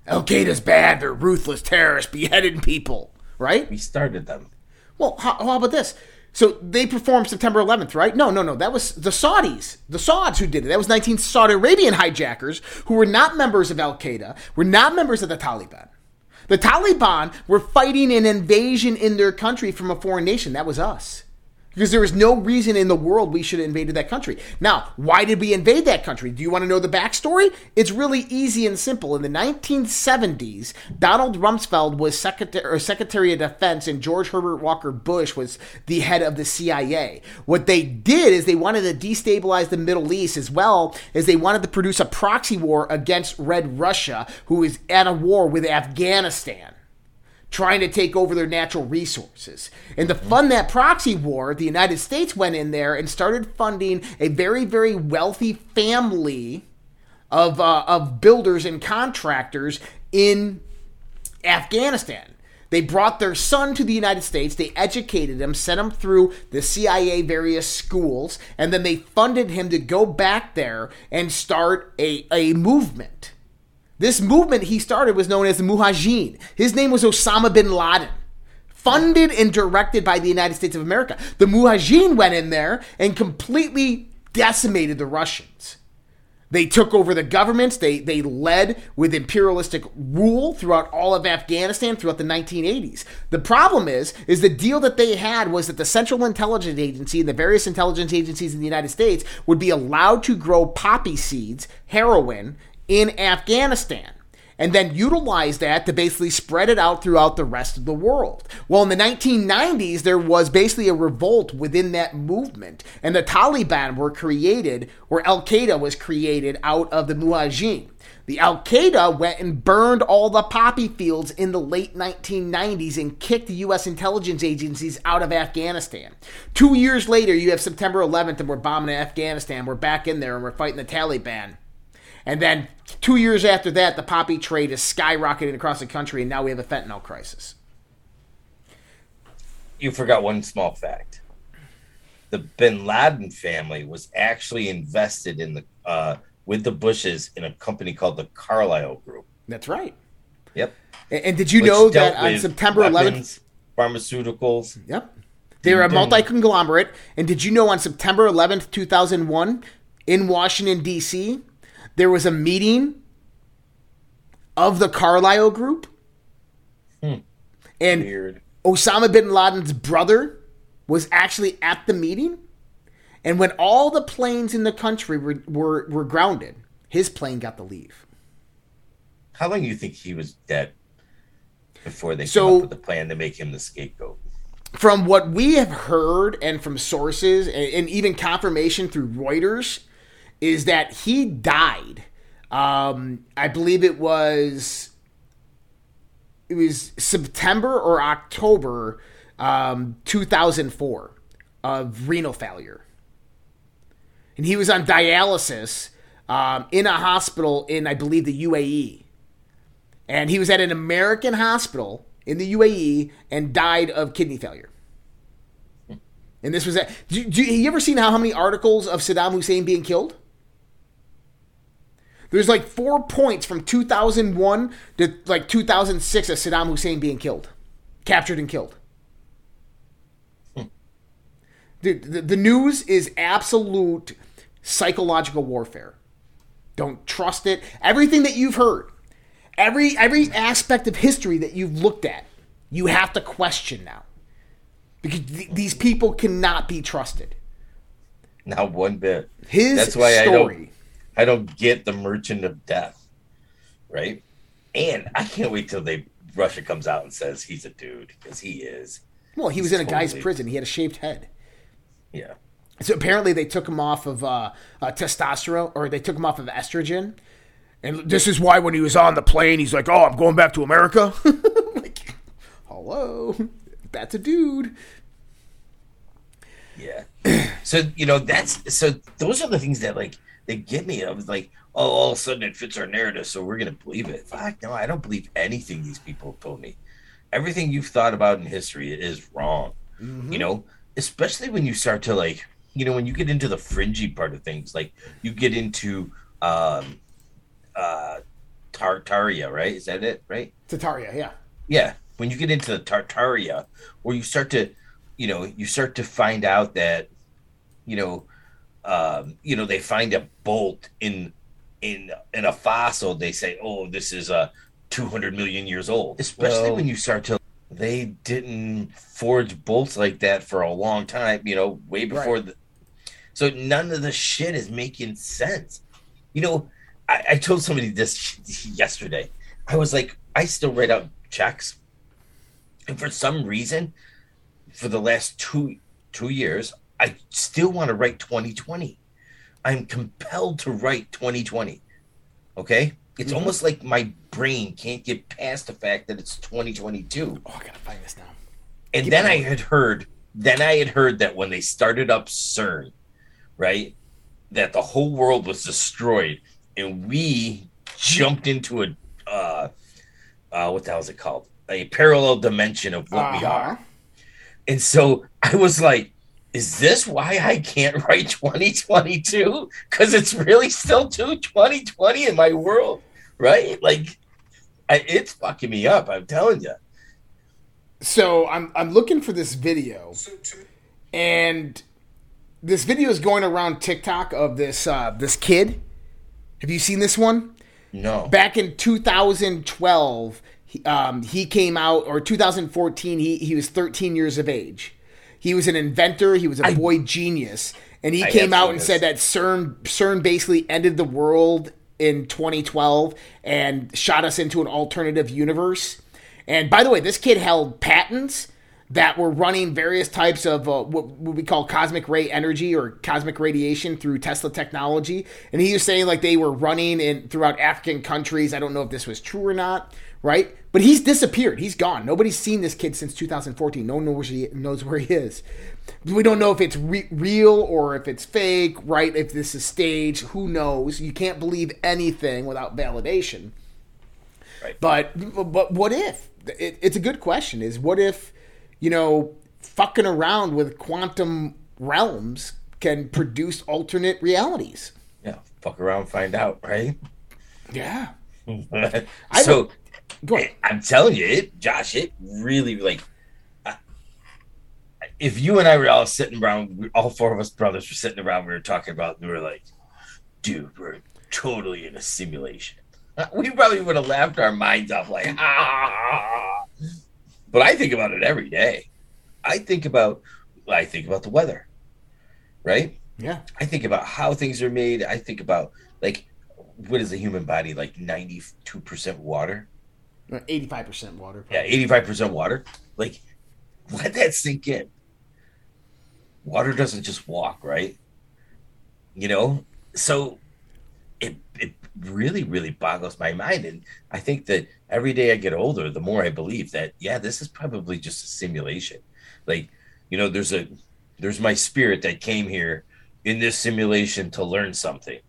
Al Qaeda's bad. They're ruthless terrorists, beheading people, right? We started them. Well, how, how about this? So they performed September 11th, right? No, no, no. That was the Saudis, the Sauds who did it. That was 19 Saudi Arabian hijackers who were not members of Al Qaeda, were not members of the Taliban. The Taliban were fighting an invasion in their country from a foreign nation. That was us. Because there was no reason in the world we should have invaded that country. Now, why did we invade that country? Do you want to know the backstory? It's really easy and simple. In the 1970s, Donald Rumsfeld was Secretary, Secretary of Defense, and George Herbert Walker Bush was the head of the CIA. What they did is they wanted to destabilize the Middle East as well as they wanted to produce a proxy war against Red Russia, who is at a war with Afghanistan trying to take over their natural resources. And to fund that proxy war, the United States went in there and started funding a very, very wealthy family of, uh, of builders and contractors in Afghanistan. They brought their son to the United States, they educated him, sent him through the CIA various schools, and then they funded him to go back there and start a, a movement. This movement he started was known as the Mujahideen. His name was Osama bin Laden. Funded and directed by the United States of America. The Mujahideen went in there and completely decimated the Russians. They took over the governments. They they led with imperialistic rule throughout all of Afghanistan throughout the 1980s. The problem is is the deal that they had was that the Central Intelligence Agency and the various intelligence agencies in the United States would be allowed to grow poppy seeds, heroin in Afghanistan and then utilize that to basically spread it out throughout the rest of the world. Well, in the 1990s, there was basically a revolt within that movement, and the Taliban were created, or Al Qaeda was created out of the Mujahideen. The Al Qaeda went and burned all the poppy fields in the late 1990s and kicked the U.S. intelligence agencies out of Afghanistan. Two years later, you have September 11th, and we're bombing Afghanistan. We're back in there and we're fighting the Taliban. And then two years after that, the poppy trade is skyrocketing across the country, and now we have a fentanyl crisis. You forgot one small fact. The Bin Laden family was actually invested in the uh, with the Bushes in a company called the Carlyle Group. That's right. Yep. And, and did you Which know that on September 11th? pharmaceuticals. Yep. They're a multi conglomerate. And did you know on September 11th, 2001, in Washington, D.C., there was a meeting of the Carlyle Group? Hmm. And Weird. Osama bin Laden's brother was actually at the meeting. And when all the planes in the country were, were, were grounded, his plane got to leave. How long do you think he was dead before they So- came up with the plan to make him the scapegoat? From what we have heard and from sources and, and even confirmation through Reuters, is that he died. Um, I believe it was it was September or October um, 2004 of renal failure. and he was on dialysis um, in a hospital in, I believe, the UAE. And he was at an American hospital in the UAE and died of kidney failure. And this was that. Do, do, you ever seen how, how many articles of Saddam Hussein being killed? There's like four points from 2001 to like 2006 of Saddam Hussein being killed, captured and killed. Hmm. Dude, the, the news is absolute psychological warfare. Don't trust it. Everything that you've heard, every every aspect of history that you've looked at, you have to question now. Because th- these people cannot be trusted. Not one bit. His That's why story. I don't I don't get the merchant of death. Right? And I can't wait till they Russia comes out and says he's a dude, because he is. Well, he was in a guy's prison. He had a shaved head. Yeah. So apparently they took him off of uh, uh, testosterone, or they took him off of estrogen. And this is why when he was on the plane, he's like, "Oh, I'm going back to America." like, hello, that's a dude. Yeah. so you know that's so those are the things that like they get me. I was like, oh, all of a sudden it fits our narrative, so we're gonna believe it. Fuck no, I don't believe anything these people have told me. Everything you've thought about in history is wrong. You know, especially when you start to like, you know, when you get into the fringy part of things, like you get into um uh Tartaria, right? Is that it, right? Tartaria, yeah. yeah when you get into the tartaria where you start to you know you start to find out that you know um you know they find a bolt in in in a fossil they say oh this is a 200 million years old. Especially Well- when you start to they didn't forge bolts like that for a long time you know way before the so none of the shit is making sense. You know i, I told somebody this yesterday. I was like i still write out checks. And for some reason for the last two two years i still want to write 2020 i'm compelled to write 2020 okay it's Mhm. almost like my brain can't get past the fact that it's 2022 Oh, I gotta find this now. and Keep then I had heard, then I had heard that when they started up CERN, right, that the whole world was destroyed, and we jumped into a, uh, uh, what the hell is it called? A parallel dimension of what we Uh-huh. are. And so I was like, is this why I can't write 2022? Because it's really still 2020 in my world, right? Like, I, it's fucking me up. I'm telling you. So I'm I'm looking for this video, and this video is going around TikTok of this uh, this kid. Have you seen this one? No. Back in 2012, he, um, he came out, or 2014, he he was 13 years of age. He was an inventor. He was a I- boy genius, and he I came out and said that CERN CERN basically ended the world in 2012 and shot us into an alternative universe. And by the way, this kid held patents that were running various types of uh, what, what we call cosmic ray energy or cosmic radiation through Tesla technology. And he was saying like they were running in throughout African countries. I don't know if this was true or not, right? But he's disappeared. He's gone. Nobody's seen this kid since 2014. No one knows, he, knows where he is. We don't know if it's re- real or if it's fake, right? If this is staged, who knows? You can't believe anything without validation. Right. But but what if? It, it's a good question. Is what if you know fucking around with quantum realms can produce alternate realities? Yeah, fuck around, find out, right? Yeah. so I'm telling you, it, Josh, it really like. uh, If you and I were all sitting around, we- all four of us brothers were sitting around, we were talking about, we were like, dude, we're totally in a simulation. We probably would have laughed our minds off, like, ah. But I think about it every day. I think about, I think about the weather, right? Yeah. I think about how things are made. I think about like what is the human body like ninety two percent water? Eighty-five percent water. Yeah, eighty five percent water. Like let that sink in. Water doesn't just walk, right? You know, so it it really really boggles my mind, and I think that every day I get older, the more I believe that yeah, this is probably just a simulation. Like you know, there's a there's my spirit that came here in this simulation to learn something.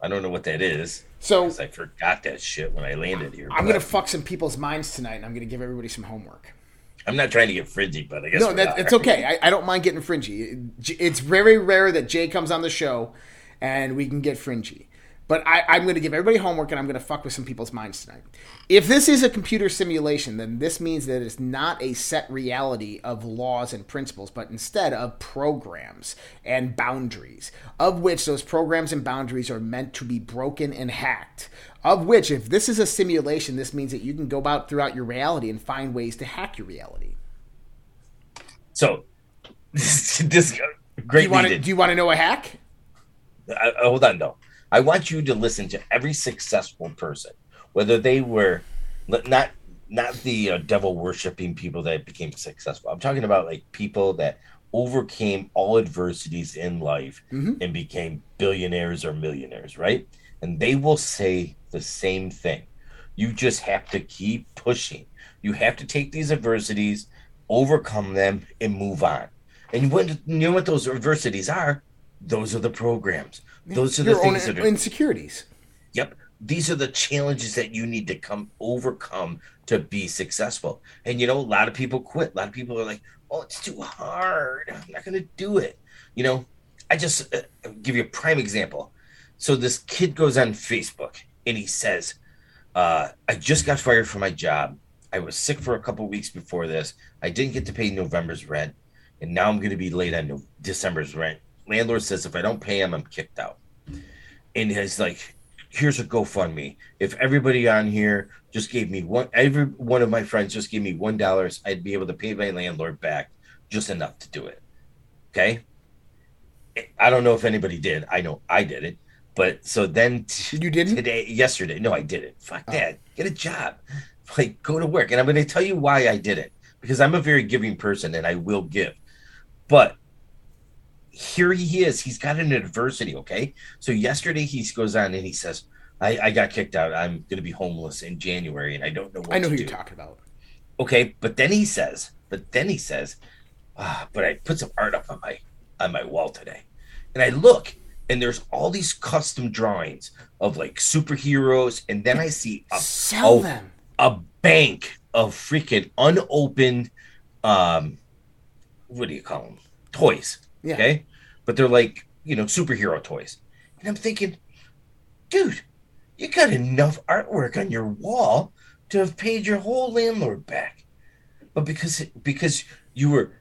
I don't know what that is. So I forgot that shit when I landed here. I'm but gonna fuck some people's minds tonight, and I'm gonna give everybody some homework. I'm not trying to get fringy, but I guess No, that, it's okay. I, I don't mind getting fringy. It's very rare that Jay comes on the show and we can get fringy. But I, I'm going to give everybody homework and I'm going to fuck with some people's minds tonight. If this is a computer simulation, then this means that it's not a set reality of laws and principles, but instead of programs and boundaries, of which those programs and boundaries are meant to be broken and hacked. Of which, if this is a simulation, this means that you can go about throughout your reality and find ways to hack your reality. So this, this Do great you want to? Do you want to know a hack? I, I- hold on though. I want you to listen to every successful person, whether they were not not the uh, devil worshiping people that became successful. I'm talking about like people that overcame all adversities in life and became billionaires or millionaires, right? And they will say the same thing. You just have to keep pushing. You have to take these adversities, overcome them, and move on. And when you know what those adversities are, those are the programs. Those are the Your own things that are insecurities. Yep. These are the challenges that you need to come overcome to be successful. And you know, a lot of people quit. A lot of people are like, "Oh, it's too hard. I'm not going to do it." You know, I just uh, give you a prime example. So this kid goes on Facebook and he says, uh, "I just got fired from my job. I was sick for a couple weeks before this. I didn't get to pay November's rent, and now I'm going to be late on no- December's rent. Landlord says if I don't pay him, I'm kicked out." and he's like, "Here's a GoFundMe. If everybody on here just gave me one, every one of my friends just gave me one dollars, I'd be able to pay my landlord back just enough to do it." Okay. I don't know if anybody did. I know I did it, but so then t- You didn't? today, yesterday. No, I didn't. Fuck oh. that. Get a job. Like go to work, and I'm going to tell you why I did it because I'm a very giving person and I will give, but here he is. He's got an adversity. Okay. So yesterday he goes on and he says, I, I got kicked out. I'm going to be homeless in January and I don't know what I know who do. you're talking about. Okay. But then he says, but then he says, ah, but I put some art up on my, on my wall today. And I look and there's all these custom drawings of like superheroes. And then I see a, Sell a- them. a bank of freaking unopened, um, what do you call them? Toys. Yeah. Okay. But they're like, you know, superhero toys. And I'm thinking, dude, you got enough artwork on your wall to have paid your whole landlord back. But because because you were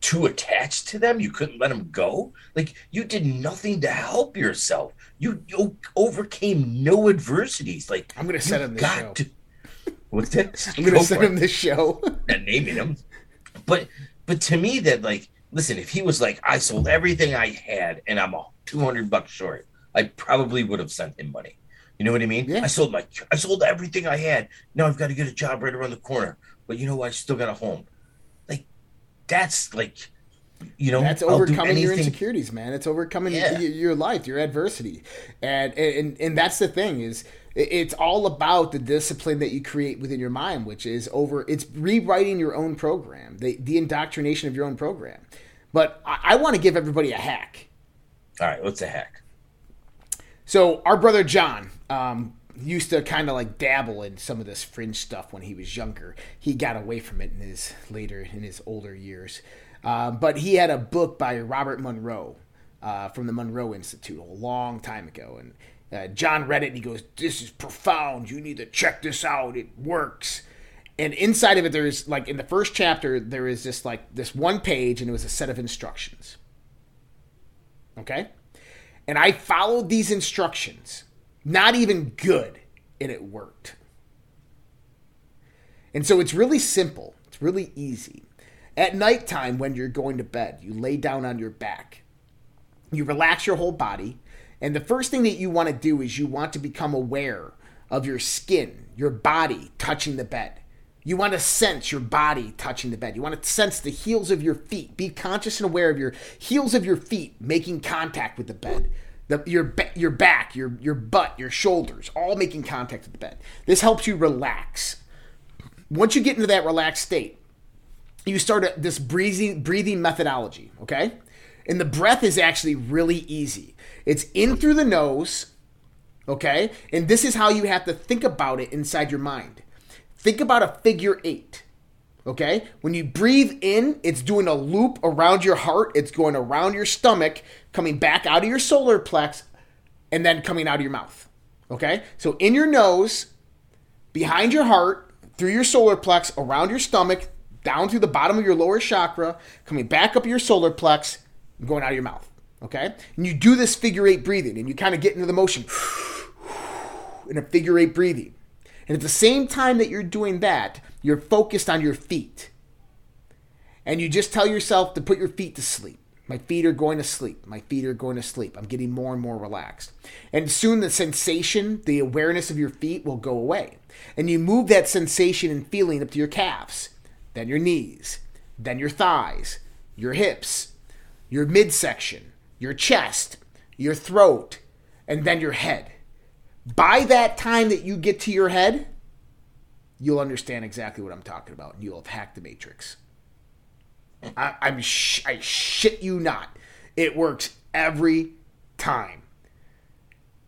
too attached to them, you couldn't let them go. Like you did nothing to help yourself. You, you overcame no adversities. Like I'm gonna send him this show. to. What's that? I'm gonna Go send for it him this show. not naming him. But but to me that like listen, if he was like I sold everything I had and I'm a two hundred bucks short, I probably would have sent him money. You know what I mean? Yeah. I sold my I sold everything I had. Now I've got to get a job right around the corner. But you know what? I still got a home. Like that's like you know That's overcoming your insecurities, man. It's overcoming Yeah. y- your life, your adversity, and and and that's the thing is it's all about the discipline that you create within your mind, which is over. It's rewriting your own program, the the indoctrination of your own program. But I, I want to give everybody a hack. All right, what's a hack? So our brother John um, used to kind of like dabble in some of this fringe stuff when he was younger. He got away from it in his later in his older years. Uh, but he had a book by Robert Monroe uh, from the Monroe Institute a long time ago, and uh, John read it and he goes, "This is profound. You need to check this out. It works." And inside of it, there's like in the first chapter, there is this like this one page, and it was a set of instructions. Okay. And I followed these instructions, not even good, and it worked. And so it's really simple, it's really easy. At nighttime, when you're going to bed, you lay down on your back, you relax your whole body, and the first thing that you want to do is you want to become aware of your skin, your body touching the bed. You want to sense your body touching the bed. You want to sense the heels of your feet. Be conscious and aware of your heels of your feet making contact with the bed. The, your your back, your your butt, your shoulders, all making contact with the bed. This helps you relax. Once you get into that relaxed state, you start a, this breathing breathing methodology. Okay, And the breath is actually really easy. It's in through the nose, okay? And this is how you have to think about it inside your mind. Think about a figure eight, okay? When you breathe in, it's doing a loop around your heart, it's going around your stomach, coming back out of your solar plex, and then coming out of your mouth, okay? So in your nose, behind your heart, through your solar plex, around your stomach, down through the bottom of your lower chakra, coming back up your solar plex, going out of your mouth. Okay? And you do this figure eight breathing, and you kind of get into the motion in a figure eight breathing. And at the same time that you're doing that, you're focused on your feet. And you just tell yourself to put your feet to sleep. My feet are going to sleep. My feet are going to sleep. I'm getting more and more relaxed. And soon the sensation, the awareness of your feet will go away. And you move that sensation and feeling up to your calves then your knees, then your thighs, your hips, your midsection, your chest, your throat, and then your head. By that time that you get to your head, you'll understand exactly what I'm talking about, and you'll have hacked the matrix. I, am sh- I shit you not. It works every time.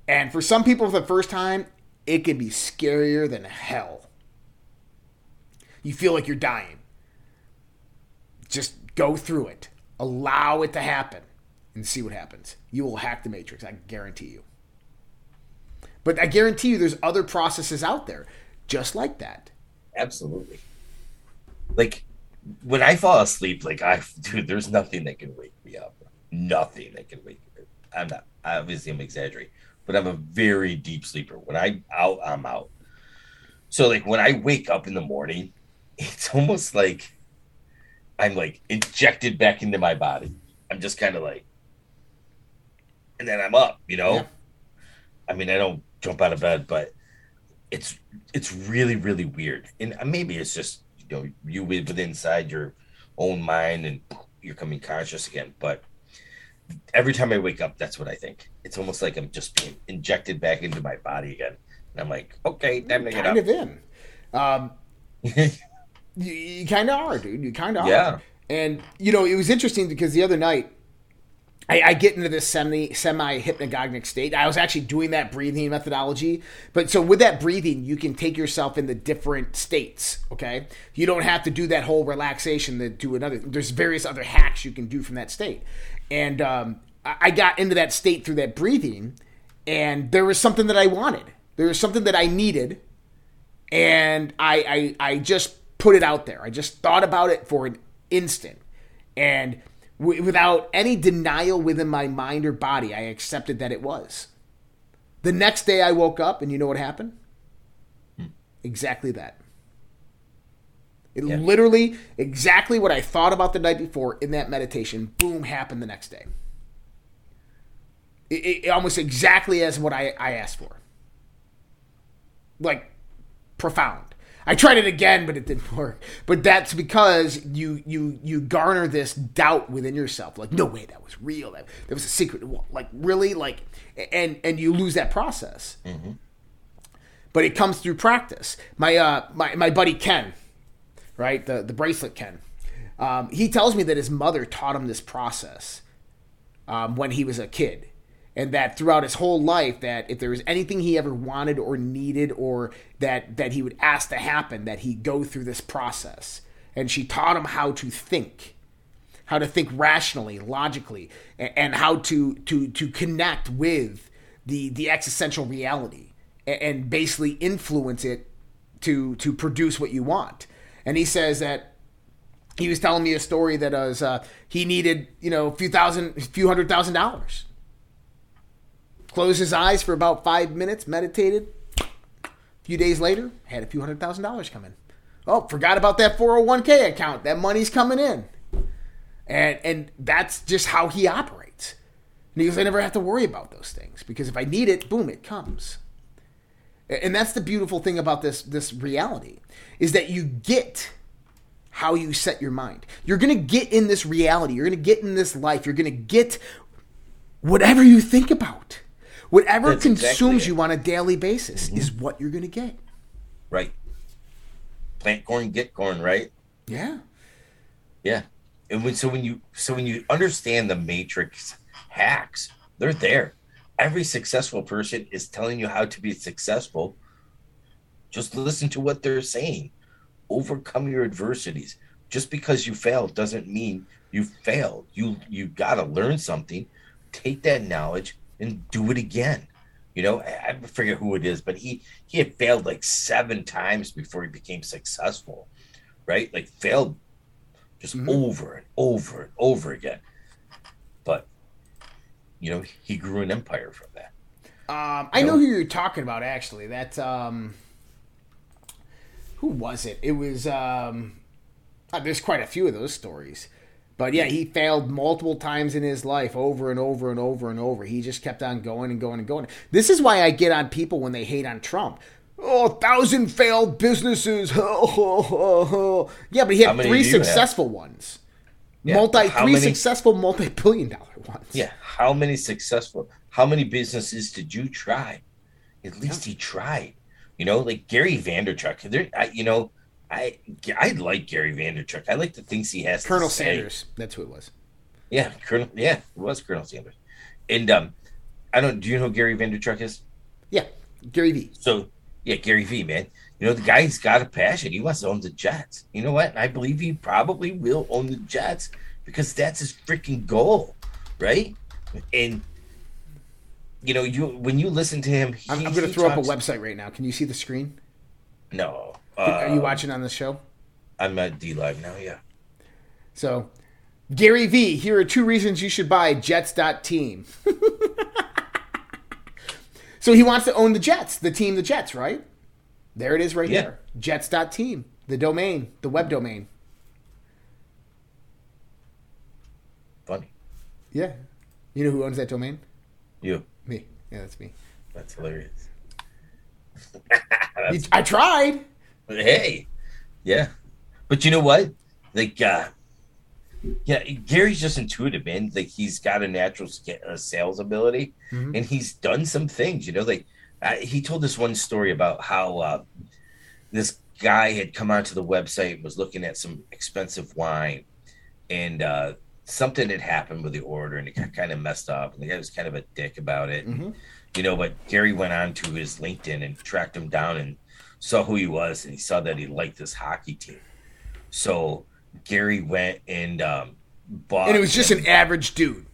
And for some people, for the first time, it can be scarier than hell. You feel like you're dying. Just go through it. Allow it to happen and see what happens. You will hack the matrix, I guarantee you. But I guarantee you there's other processes out there just like that. Absolutely. Like when I fall asleep, like I dude, there's nothing that can wake me up. Nothing that can wake me. up. I'm not obviously I'm exaggerating, but I'm a very deep sleeper. When I'm out, I'm out. So like when I wake up in the morning, it's almost like I'm like injected back into my body. I'm just kind of like, and then I'm up, you know. Yeah. I mean, I don't jump out of bed, but it's it's really really weird, and maybe it's just you know you live inside your own mind and you're coming conscious again. But every time I wake up, that's what I think. It's almost like I'm just being injected back into my body again, and I'm like, okay, time to get kind up. Kind of in. Um, You, you kind of are, dude. You kind of yeah. are. And you know, it was interesting because the other night I, I, get into this semi semi hypnagogic state. I was actually doing that breathing methodology, but so with that breathing, you can take yourself into different states. Okay, you don't have to do that whole relaxation to do another. There's various other hacks you can do from that state, and um, I got into that state through that breathing, and there was something that I wanted. There was something that I needed, and I I, I just put it out there. I just thought about it for an instant. And w- without any denial within my mind or body, I accepted that it was. The next day I woke up, and you know what happened? Hmm. Exactly that. It yeah. literally, exactly what I thought about the night before in that meditation, boom, happened the next day. It, it almost exactly as what I, I asked for. Like, profound. I tried it again, but it didn't work. But that's because you you you garner this doubt within yourself, like no way that was real. That, that was a secret. Like really, like and and you lose that process. Mm-hmm. But it comes through practice. My uh my my buddy Ken, right the the bracelet Ken, um, he tells me that his mother taught him this process um, when he was a kid and that throughout his whole life that if there was anything he ever wanted or needed or that that he would ask to happen that he go through this process. And she taught him how to think how to think rationally logically and how to to to connect with the the existential reality and basically influence it to to produce what you want. And he says that he was telling me a story that was uh, he needed you know a few thousand a few hundred thousand dollars Closed his eyes for about five minutes, meditated. A few days later, had a few hundred thousand dollars come in. Oh, forgot about that 401k account. That money's coming in. And and that's just how he operates. And he goes, I never have to worry about those things because if I need it, boom, it comes. And that's the beautiful thing about this this reality is that you get how you set your mind. You're going to get in this reality. You're going to get in this life. You're going to get whatever you think about. Whatever That's consumes exactly you on a daily basis mm-hmm. is what you're going to get. Right. Plant corn, get corn, right? Yeah. Yeah. and when so when you so when you understand the matrix hacks, they're there. Every successful person is telling you how to be successful. Just listen to what they're saying. Overcome your adversities. Just because you failed doesn't mean you failed. You you got to learn something. Take that knowledge and do it again. You know, I, I forget who it is, but he he had failed like seven times before he became successful, right? Like failed just mm-hmm. over and over and over again. But you know, he grew an empire from that. Um, I know, know who you're talking about. Actually, that um, who was it? It was um, oh, there's quite a few of those stories. But yeah, he failed multiple times in his life, over and over and over and over. He just kept on going and going and going. This is why I get on people when they hate on Trump. Oh, a thousand failed businesses. yeah, but he had three successful have? ones. Yeah, multi three many, successful multi-billion dollar ones. Yeah, how many successful? How many businesses did you try? At least yeah. he tried. You know, like Gary Vaynerchuk. There, I, you know, I I like Gary Vaynerchuk. I like the things he has. Colonel Sanders, that's who it was. Yeah, Colonel. Yeah, it was Colonel Sanders. And um, I don't. Do you know who Gary Vaynerchuk is? Yeah, Gary V. So yeah, Gary V. Man, you know the guy's got a passion. He wants to own the Jets. You know what? I believe he probably will own the Jets because that's his freaking goal, right? And you know, you when you listen to him, he, I'm, I'm going to throw talks... up a website right now. Can you see the screen? No. Are you um, watching on the show? I'm at DLive now, yeah. So, Gary V, here are two reasons you should buy Jets.team. so he wants to own the Jets, the team, the Jets, right? There it is right yeah. here. Jets.team, the domain, the web domain. Funny. Yeah. You know who owns that domain? You. Me. Yeah, that's me. That's hilarious. that's I tried hey, yeah. But you know what? Like, uh, yeah, Gary's just intuitive, man. Like he's got a natural uh, sales ability, mm-hmm. and he's done some things. You know, like uh, he told this one story about how uh, this guy had come onto the website, was looking at some expensive wine, and uh, something had happened with the order, and it got kind of messed up. And the guy was kind of a dick about it. Mm-hmm. You know, but Gary went on to his LinkedIn and tracked him down and saw who he was and he saw that he liked this hockey team. So Gary went and um, bought. And it was just him. an average dude.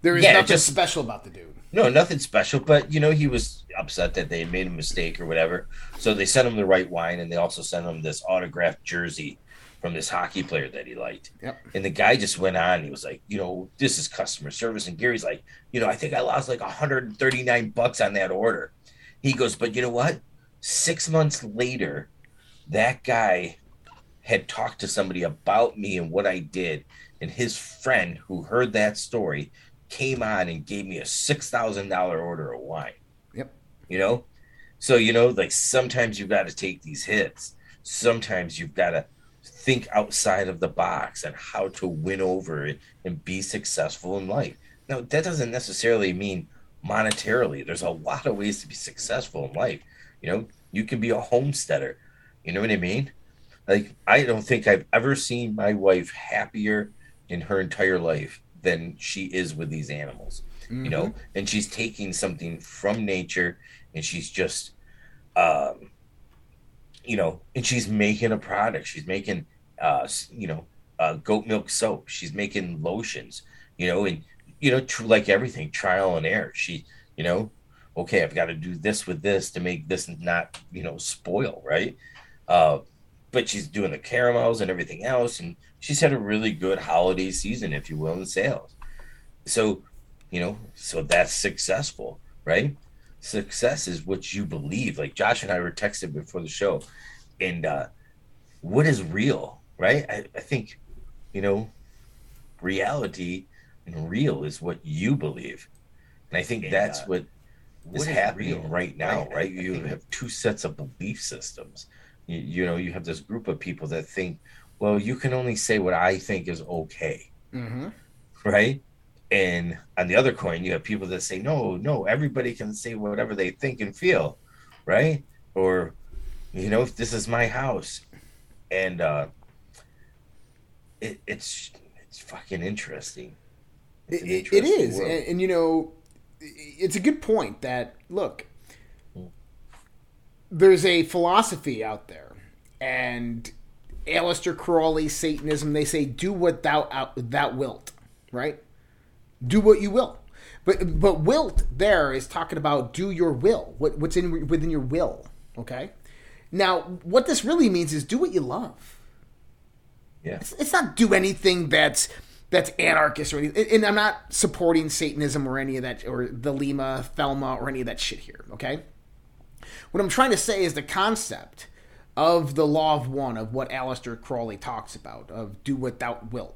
There is yeah, nothing just, special about the dude. No, nothing special. But you know, he was upset that they made a mistake or whatever. So they sent him the right wine, and they also sent him this autographed jersey from this hockey player that he liked. Yep. And the guy just went on. He was like, you know, this is customer service. And Gary's like, you know, I think I lost like 139 bucks on that order. He goes, but you know what? Six months later, that guy had talked to somebody about me and what I did. And his friend who heard that story came on and gave me a $6,000 order of wine. Yep. You know? So, you know, like sometimes you've got to take these hits. Sometimes you've got to think outside of the box and how to win over it and be successful in life. Now, that doesn't necessarily mean monetarily. There's a lot of ways to be successful in life. You know, you can be a homesteader. You know what I mean? Like, I don't think I've ever seen my wife happier in her entire life than she is with these animals. Mm-hmm. You know, mm-hmm. and she's taking something from nature and she's just, um, you know, and she's making a product. She's making, uh, you know, uh, goat milk soap. She's making lotions. You know, and you know, true like everything, trial and error. She, you know, okay, I've got to do this with this to make this not, you know, spoil, right? Uh, but she's doing the caramels and everything else, and she's had a really good holiday season, if you will, in sales. So, you know, so that's successful, right? Success is what you believe. Like Josh and I were texting before the show, and uh, what is real, right? I, I think, you know, reality and real is what you believe. And I think and, that's uh, what is happening real? right now, right? right? You have two sets of belief systems. You, you, know, you have this group of people that think, well, you can only say what I think is okay, mm-hmm. right? And on the other coin, you have people that say, no, no, everybody can say whatever they think and feel, right? Or, you know, this is my house, and uh, it, it's it's fucking interesting. It, it, it is, and, and, you know, it's a good point that look, there's a philosophy out there, and Aleister Crowley, Satanism, they say, "Do what thou out, thou wilt," right? Do what you will. But but wilt there is talking about do your will. What what's in within your will. Okay. Now, what this really means is do what you love. Yeah. It's, it's not do anything that's that's anarchist or anything. And I'm not supporting Satanism or any of that, or the Lima, Thelema, or any of that shit here, okay? What I'm trying to say is the concept of the law of one, of what Aleister Crowley talks about, of do without will,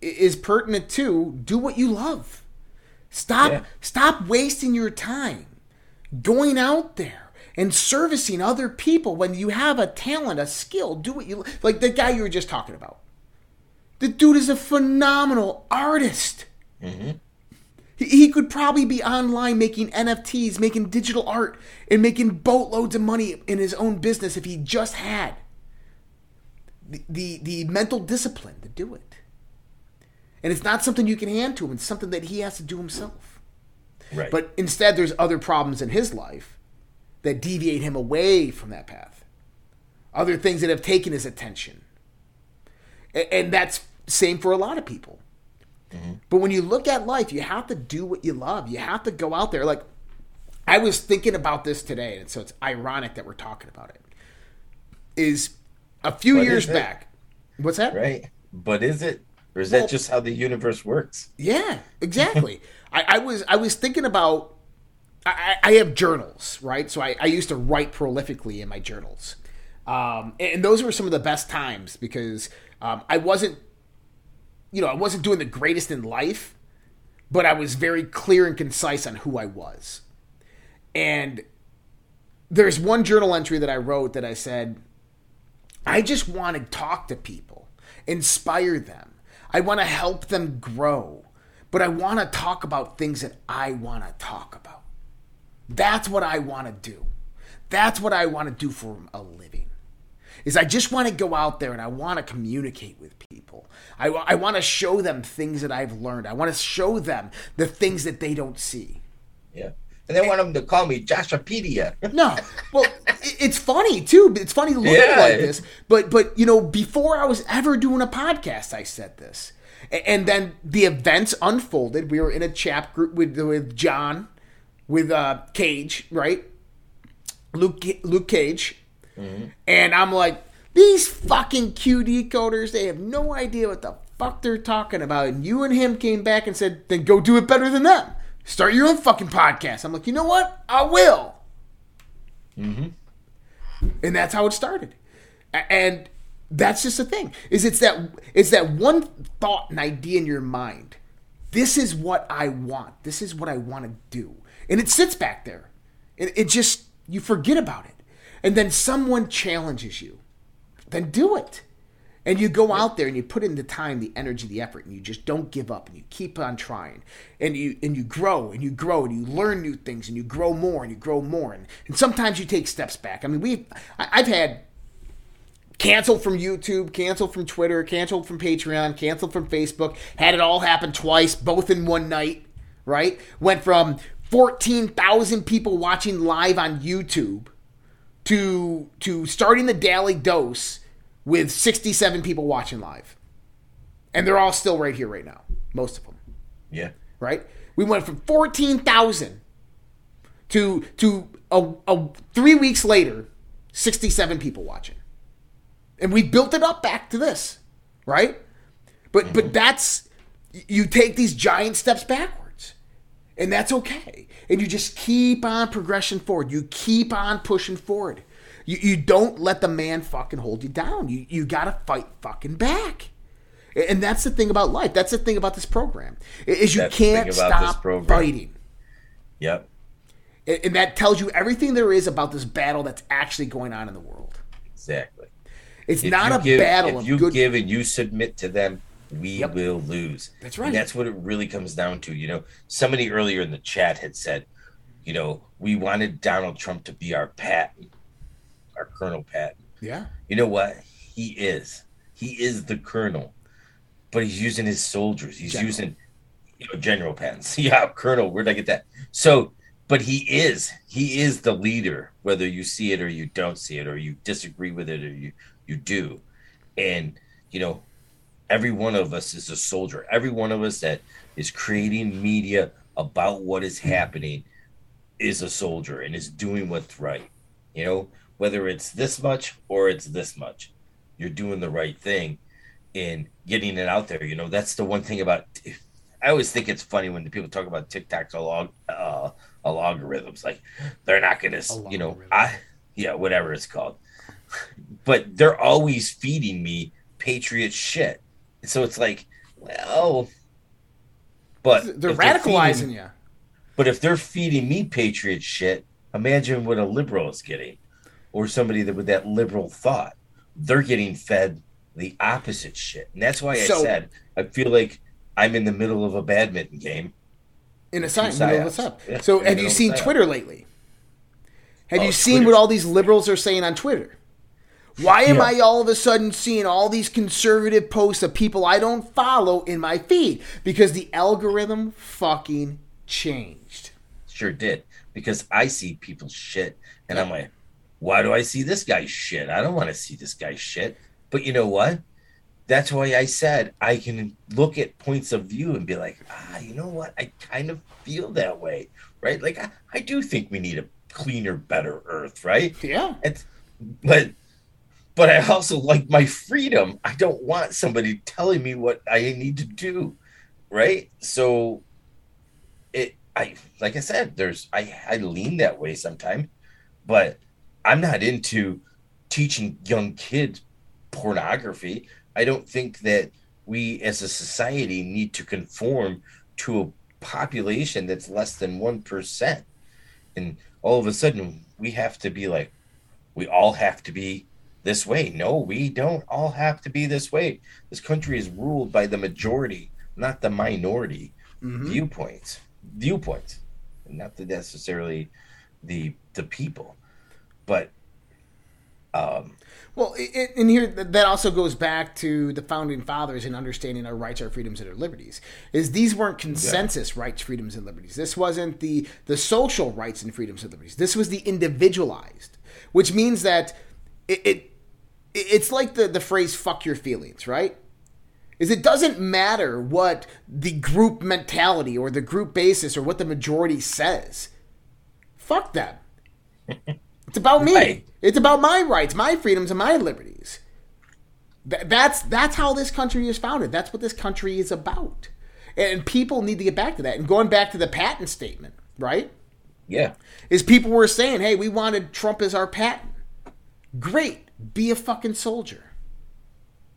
is pertinent to do what you love. Stop, yeah. stop wasting your time going out there and servicing other people when you have a talent, a skill. Do what you like. The guy you were just talking about the dude is a phenomenal artist. Mm-hmm. He, he could probably be online making NFTs, making digital art, and making boatloads of money in his own business if he just had the, the, the mental discipline to do it. And it's not something you can hand to him, it's something that he has to do himself. Right. But instead, there's other problems in his life that deviate him away from that path. Other things that have taken his attention. And that's same for a lot of people. Mm-hmm. But when you look at life, you have to do what you love. You have to go out there. Like I was thinking about this today, and so it's ironic that we're talking about it. Is a few but years back. What's that? Right. But is it? Or is well, that just how the universe works? Yeah, exactly. I, I, was I was thinking about I, I have journals, right? So I, I used to write prolifically in my journals. Um, and those were some of the best times because um, I wasn't you know, I wasn't doing the greatest in life, but I was very clear and concise on who I was. And there's one journal entry that I wrote that I said, I just want to talk to people, inspire them. I want to help them grow, but I want to talk about things that I want to talk about. That's what I want to do. That's what I want to do for a living is I just want to go out there and I want to communicate with people. I, I want to show them things that I've learned. I want to show them the things that they don't see. Yeah. And they want them to call me Joshuapedia. no, well, it's funny too. It's funny to look yeah. like this, but but you know, before I was ever doing a podcast, I said this, and then the events unfolded. We were in a chat group with with John, with uh, Cage, right? Luke Luke Cage, Mm-hmm. And I'm like, these fucking Q decoders, they have no idea what the fuck they're talking about. And you and him came back and said, then go do it better than them. Start your own fucking podcast. I'm like, you know what? I will. Mm-hmm. And that's how it started. And that's just the thing. Is it's that it's that one thought and idea in your mind. This is what I want. This is what I want to do. And it sits back there. It, it just you forget about it and then someone challenges you, then do it. And you go out there and you put in the time, the energy, the effort, and you just don't give up and you keep on trying. And you and you grow and you grow and you learn new things and you grow more and you grow more. And, and sometimes you take steps back. I mean, we've I've had canceled from YouTube, canceled from Twitter, canceled from Patreon, canceled from Facebook, had it all happen twice, both in one night, right? Went from 14,000 people watching live on YouTube to to starting the daily dose with 67 people watching live. And they're all still right here right now. Most of them. Yeah. Right? We went from 14,000 to to a, a 3 weeks later 67 people watching. And we built it up back to this, right? But mm-hmm. but that's you take these giant steps backwards. And that's okay and you just keep on progressing forward. You keep on pushing forward. You, you don't let the man fucking hold you down. You, you got to fight fucking back. And that's the thing about life. That's the thing about this program is you that's can't stop fighting. Yep. And that tells you everything there is about this battle that's actually going on in the world. Exactly. It's if not a give, battle. If you good... give and you submit to them, we yep. will lose. That's right. And that's what it really comes down to. You know, somebody earlier in the chat had said, you know, we wanted Donald Trump to be our Pat, our Colonel Pat. Yeah. You know what? He is. He is the Colonel. but he's using his soldiers. He's General. using you know, General Pence. Yeah, Colonel. Where'd I get that? So, but he is he is the leader, whether you see it or you don't see it, or you disagree with it or you you do. And you know, every one of us is a soldier. Every one of us that is creating media about what is happening is a soldier and is doing what's right. You know, whether it's this much or it's this much, you're doing the right thing in getting it out there. You know, that's the one thing about. I always think it's funny when the people talk about TikTok's along uh, algorithms. Like they're not gonna, you know, I yeah, whatever it's called. But they're always feeding me patriot shit. So it's like, well, but They're radicalizing feeding- you. but if they're feeding me patriot shit, imagine what a liberal is getting, or somebody that with that liberal thought. They're getting fed the opposite shit, and that's why I So- said I feel like I'm in the middle of a badminton game. in a of what's up. Yeah, so, have you seen. Twitter lately? Have Oh, you seen Twitter's- what all these liberals are saying on Twitter? Why am Yeah. I all of a sudden seeing all these conservative posts of people I don't follow in my feed? Because the algorithm fucking changed. Sure did because I see people's shit, and I'm like, why do I see this guy's shit? I don't want to see this guy's shit. But you know what? That's why I said I can look at points of view and be like, ah, you know what? I kind of feel that way, right? Like I, I do think we need a cleaner, better Earth, right? Yeah. It's, but but I also like my freedom. I don't want somebody telling me what I need to do, right? So it I like I said, there's I I lean that way sometimes, but I'm not into teaching young kids pornography. I don't think that we as a society need to conform to a population that's less than 1%. And all of a sudden we have to be like we all have to be this way. No, we don't all have to be this way. This country is ruled by the majority, not the minority viewpoints. Viewpoints, not the necessarily the the people, but um, Well, i- i- and here that also goes back to the founding fathers and understanding our rights, our freedoms, and our liberties. Is these weren't consensus rights, freedoms, and liberties. This wasn't the the social rights and freedoms and liberties. This was the individualized, which means that it, it it's like the the phrase "fuck your feelings," right? Is it doesn't matter what the group mentality or the group basis or what the majority says. Fuck them. It's about me. Right. It's about my rights, my freedoms, and my liberties. Th- that's that's how this country is founded. That's what this country is about. And people need to get back to that. And going back to the Patton statement, right? yeah, Is people were saying, "Hey, we wanted Trump as our Patton." Great, be a fucking soldier,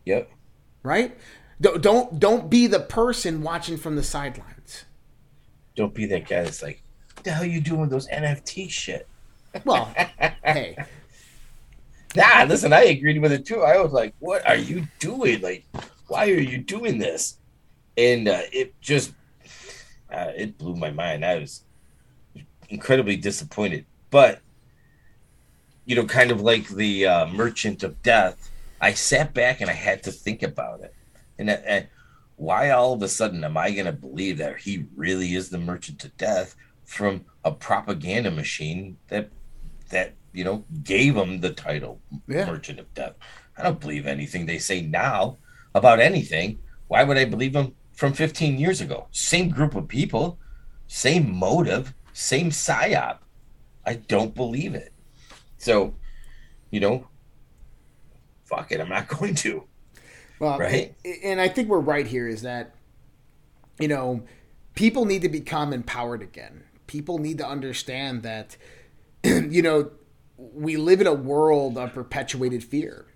yep, right? Don't don't don't be the person watching from the sidelines. don't be that guy that's like, what the hell you doing with those NFT shit? Well, hey, Nah, listen, I agreed with it too. I was like, what are you doing? Like, why are you doing this? And uh, it just, uh, it blew my mind. I was incredibly disappointed. But, you know, kind of like the uh, Merchant of Death, I sat back and I had to think about it. And, uh, and why all of a sudden am I going to believe that he really is the Merchant of Death from a propaganda machine that that you know gave him the title Yeah. Merchant of Death? I don't believe anything they say now about anything. Why would I believe them from 15 years ago? Same group of people, same motive, same psyop. I don't believe it. So, you know, fuck it. I'm not going to. Well, Right? And I think we're right here is that, you know, people need to become empowered again. People need to understand that, you know, we live in a world of perpetuated fear.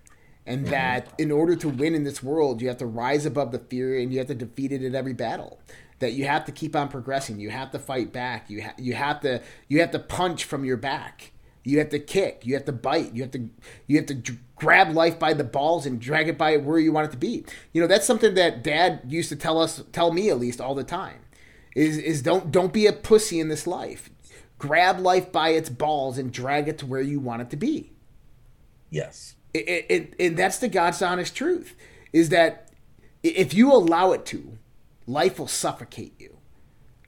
And mm-hmm. that in order to win in this world, you have to rise above the fear and you have to defeat it in every battle. That you have to keep on progressing. You have to fight back. You ha- you have to you have to punch from your back. You have to kick. You have to bite. You have to you have to dr- grab life by the balls and drag it by where you want it to be. You know that's something that Dad used to tell us, tell me at least all the time. Is is don't don't be a pussy in this life. Grab life by its balls and drag it to where you want it to be. Yes. It, it, it, and that's the God's honest truth. Is that If you allow it to, life will suffocate you.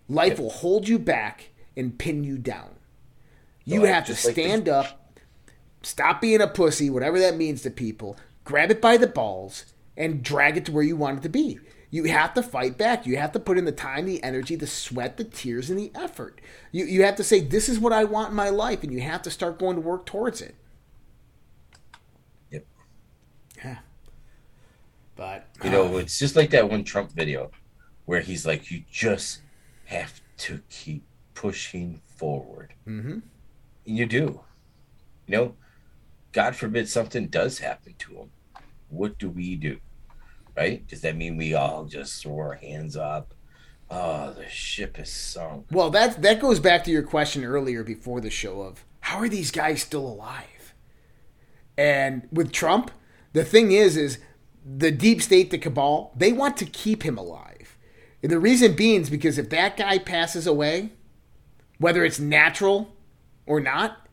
Life will hold you back and pin you down. You So have to just like stand up, stop being a pussy, whatever that means to people, grab it by the balls, and drag it to where you want it to be. You have to fight back. You have to put in the time, the energy, the sweat, the tears, and the effort. You, you have to say, This is what I want in my life, and you have to start going to work towards it. Yep. Yeah. But, You know, it's just like that one Trump video where he's like, you just have to keep pushing forward. Mhm. You do. You know, God forbid something does happen to him. What do we do? Right? Does that mean we all just throw our hands up? Oh, the ship is sunk. Well, that that goes back to your question earlier before the show of how are these guys still alive? And with Trump, the thing is, is the deep state, the cabal, they want to keep him alive. And the reason being is because if that guy passes away, whether it's natural or not,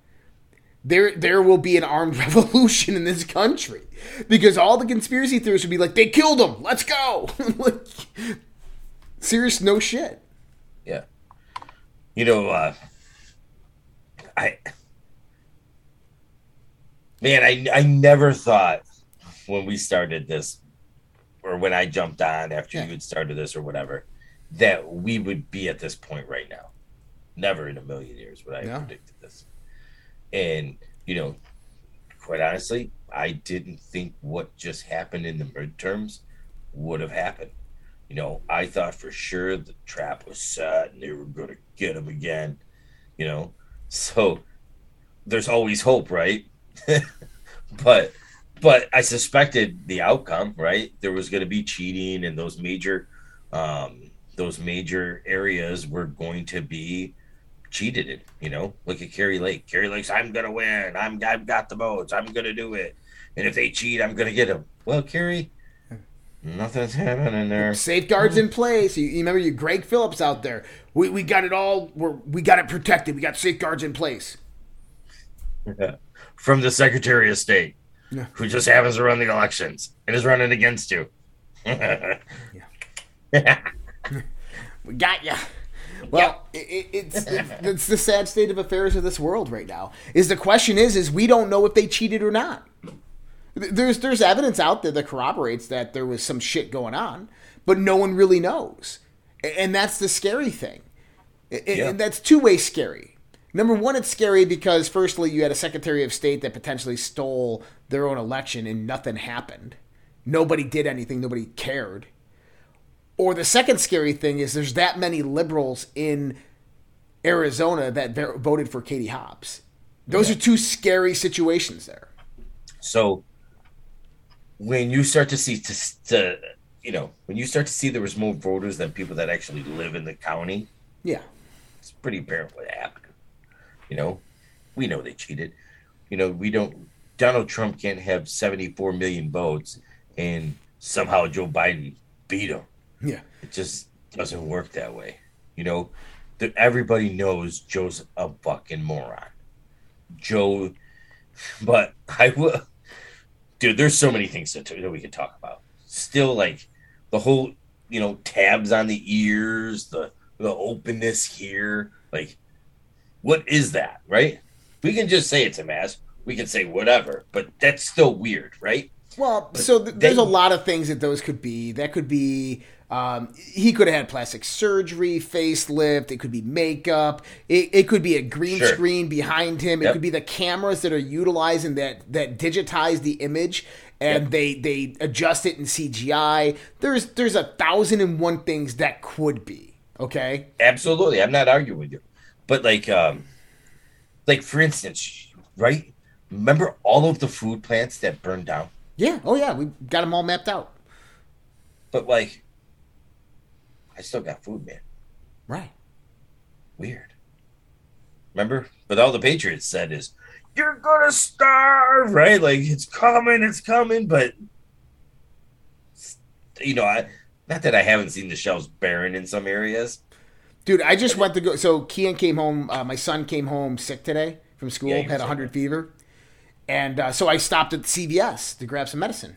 there there will be an armed revolution in this country because all the conspiracy theorists would be like, they killed him, let's go. like, serious, no shit. Yeah. You know, uh, I, man, I, I never thought when we started this or when I jumped on after Yeah. you had started this or whatever, that we would be at this point right now. Never in a million years would I have No. predicted this. And, you know, quite honestly, I didn't think what just happened in the midterms would have happened. You know, I thought for sure the trap was set and they were going to get him again. You know, so there's always hope, right? but but I suspected the outcome, right? There was going to be cheating, and those major um, those major areas were going to be cheated it. You know, look at Kari Lake. Kari Lake's, I'm to win. I'm I've got the votes. I'm to do it. And if they cheat, I'm to get them. Well, Kari, nothing's happening there. safeguards in place. You, you remember you Greg Phillips out there. We, we got it all. We're, we got it protected. We got safeguards in place. from the Secretary of State, Yeah. who just happens to run the elections and is running against you. yeah. We got ya. Well, i i it's, it's it's the sad state of affairs of this world right now. Is the question is is we don't know if they cheated or not. There's there's evidence out there that corroborates that there was some shit going on, but no one really knows, and that's the scary thing. A- a- Yeah. And that's two way scary. Number one, it's scary because firstly, you had a Secretary of State that potentially stole their own election and nothing happened. Nobody did anything. Nobody cared. Or the second scary thing is there's that many liberals in Arizona that voted for Katie Hobbs. Those are two scary situations there. so when you start to see to, to you know when you start to see there was more voters than people that actually live in the county, Yeah. it's pretty apparent what happened. You know, we know they cheated. You know, we don't. Donald Trump can't have 74 million votes and somehow Joe Biden beat him. Yeah. It just doesn't work that way. You know, that everybody knows Joe's a fucking moron. Joe, but I will, dude. There's so many things that, that we could talk about. Still, like the whole, you know, tabs on the ears, the the openness here. Like, what is that, right? We can just say it's a mask. We can say whatever, but that's still weird, right? Well, so th- there's a lot of things that those could be. That could be um, he could have had plastic surgery, facelift. It could be makeup. It, it could be a green Sure. screen behind him. It could be the cameras that are utilizing that that digitize the image and Yep. they they adjust it in CGI. There's there's a thousand and one things that could be. Okay. Absolutely, I'm not arguing with you, but like, um, like for instance, right? Remember all of the food plants that burned down, Yeah. Oh yeah. We got them all mapped out. but like, I still got food, man. Right. Weird. Remember? But all the Patriots said is, "You're gonna starve," right? Like it's coming, it's coming, but you know, I not that I haven't seen the shelves barren in some areas. Dude, I just went to go. So Kian came home. Uh, my son came home sick today from school. Yeah, had was a sick, hundred right? fever, and uh, so I stopped at CVS to grab some medicine.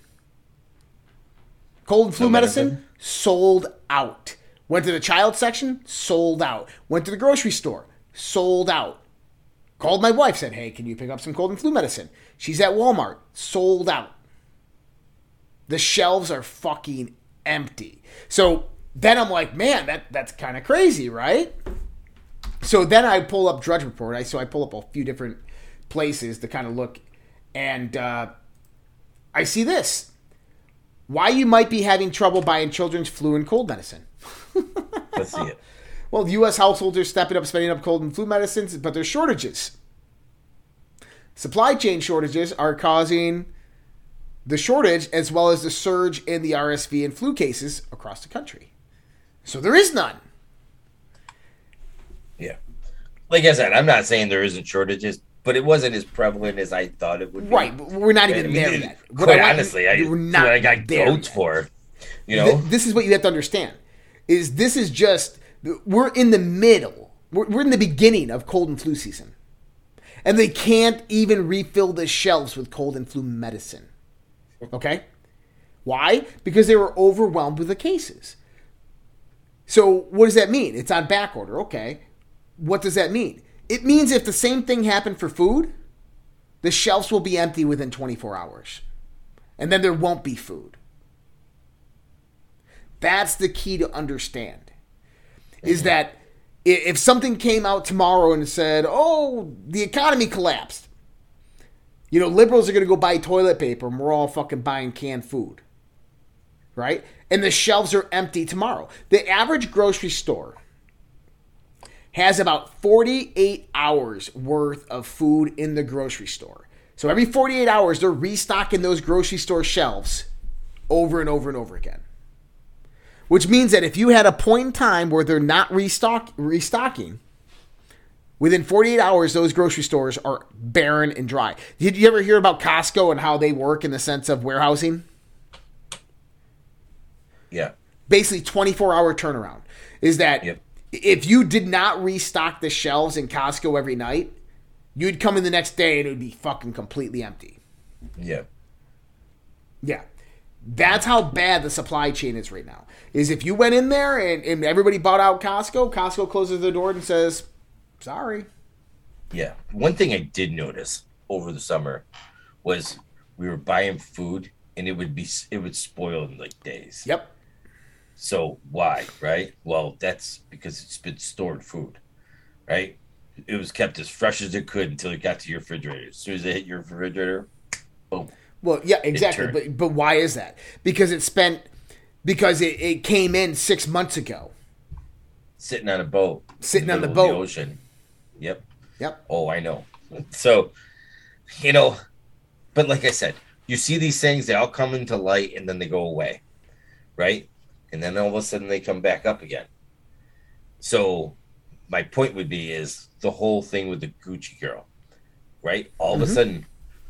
Cold and flu medicine, medicine? sold out. Went to the child section, sold out. Went to the grocery store, sold out. Called my wife, said, "Hey, can you pick up some cold and flu medicine?" She's at Walmart, sold out. The shelves are fucking empty. So then I'm like, man, that that's kind of crazy, right? So then I pull up Drudge Report. I so I pull up a few different places to kind of look, and uh, I see this: why you might be having trouble buying children's flu and cold medicine. Let's see it. Well, U.S. households are stepping up spending up cold and flu medicines, but there's shortages. Supply chain shortages are causing the shortage as well as the surge in the RSV and flu cases across the country. So there is none. Yeah. Like I said, I'm not saying there isn't shortages, but it wasn't as prevalent as I thought it would be. Right, we're not I even mean, there yet. Quite I honestly, I, we're what I got yet. for. You know? this is what you have to understand is this is just we're in the middle. We're, we're in the beginning of cold and flu season. And they can't even refill the shelves with cold and flu medicine. Okay? Why? Because they were overwhelmed with the cases. So what does that mean? It's on back order. Okay. What does that mean? It means if the same thing happened for food the shelves will be empty within 24 hours. And then there won't be food that's the key to understand. Is that if something came out tomorrow and said, "Oh, the economy collapsed," you know, liberals are going to go buy toilet paper, and we're all fucking buying canned food, right? And the shelves are empty tomorrow. The average grocery store has about 48 hours worth of food in the grocery store. So every 48 hours, they're restocking those grocery store shelves over and over and over again. Which means that if you had a point in time where they're not restock, restocking, within 48 hours, those grocery stores are barren and dry. Did you ever hear about Costco and how they work in the sense of warehousing? yeah. Basically, 24 hour turnaround. Is that Yep. if you did not restock the shelves in Costco every night, you'd come in the next day and it would be fucking completely empty. Yeah. Yeah. That's how bad the supply chain is right now. Is if you went in there and, and everybody bought out Costco, Costco closes the door and says, sorry. Yeah. One thing I did notice over the summer was we were buying food and it would be it would spoil in like days. Yep. So why, right? Well, that's because it's been stored food, right? It was kept as fresh as it could until it got to your refrigerator. As soon as it hit your refrigerator, boom. Well, yeah, exactly. But but why is that? Because it spent because it, it came in six months ago. Sitting on a boat. in Sitting on the middle of boat. ocean. Yep. Yep. Oh, I know. So, you know, but like I said, you see these things, they all come into light and then they go away, right? And then all of a sudden they come back up again. So, my point would be is the whole thing with the Gucci girl, right? All of a mm-hmm. sudden,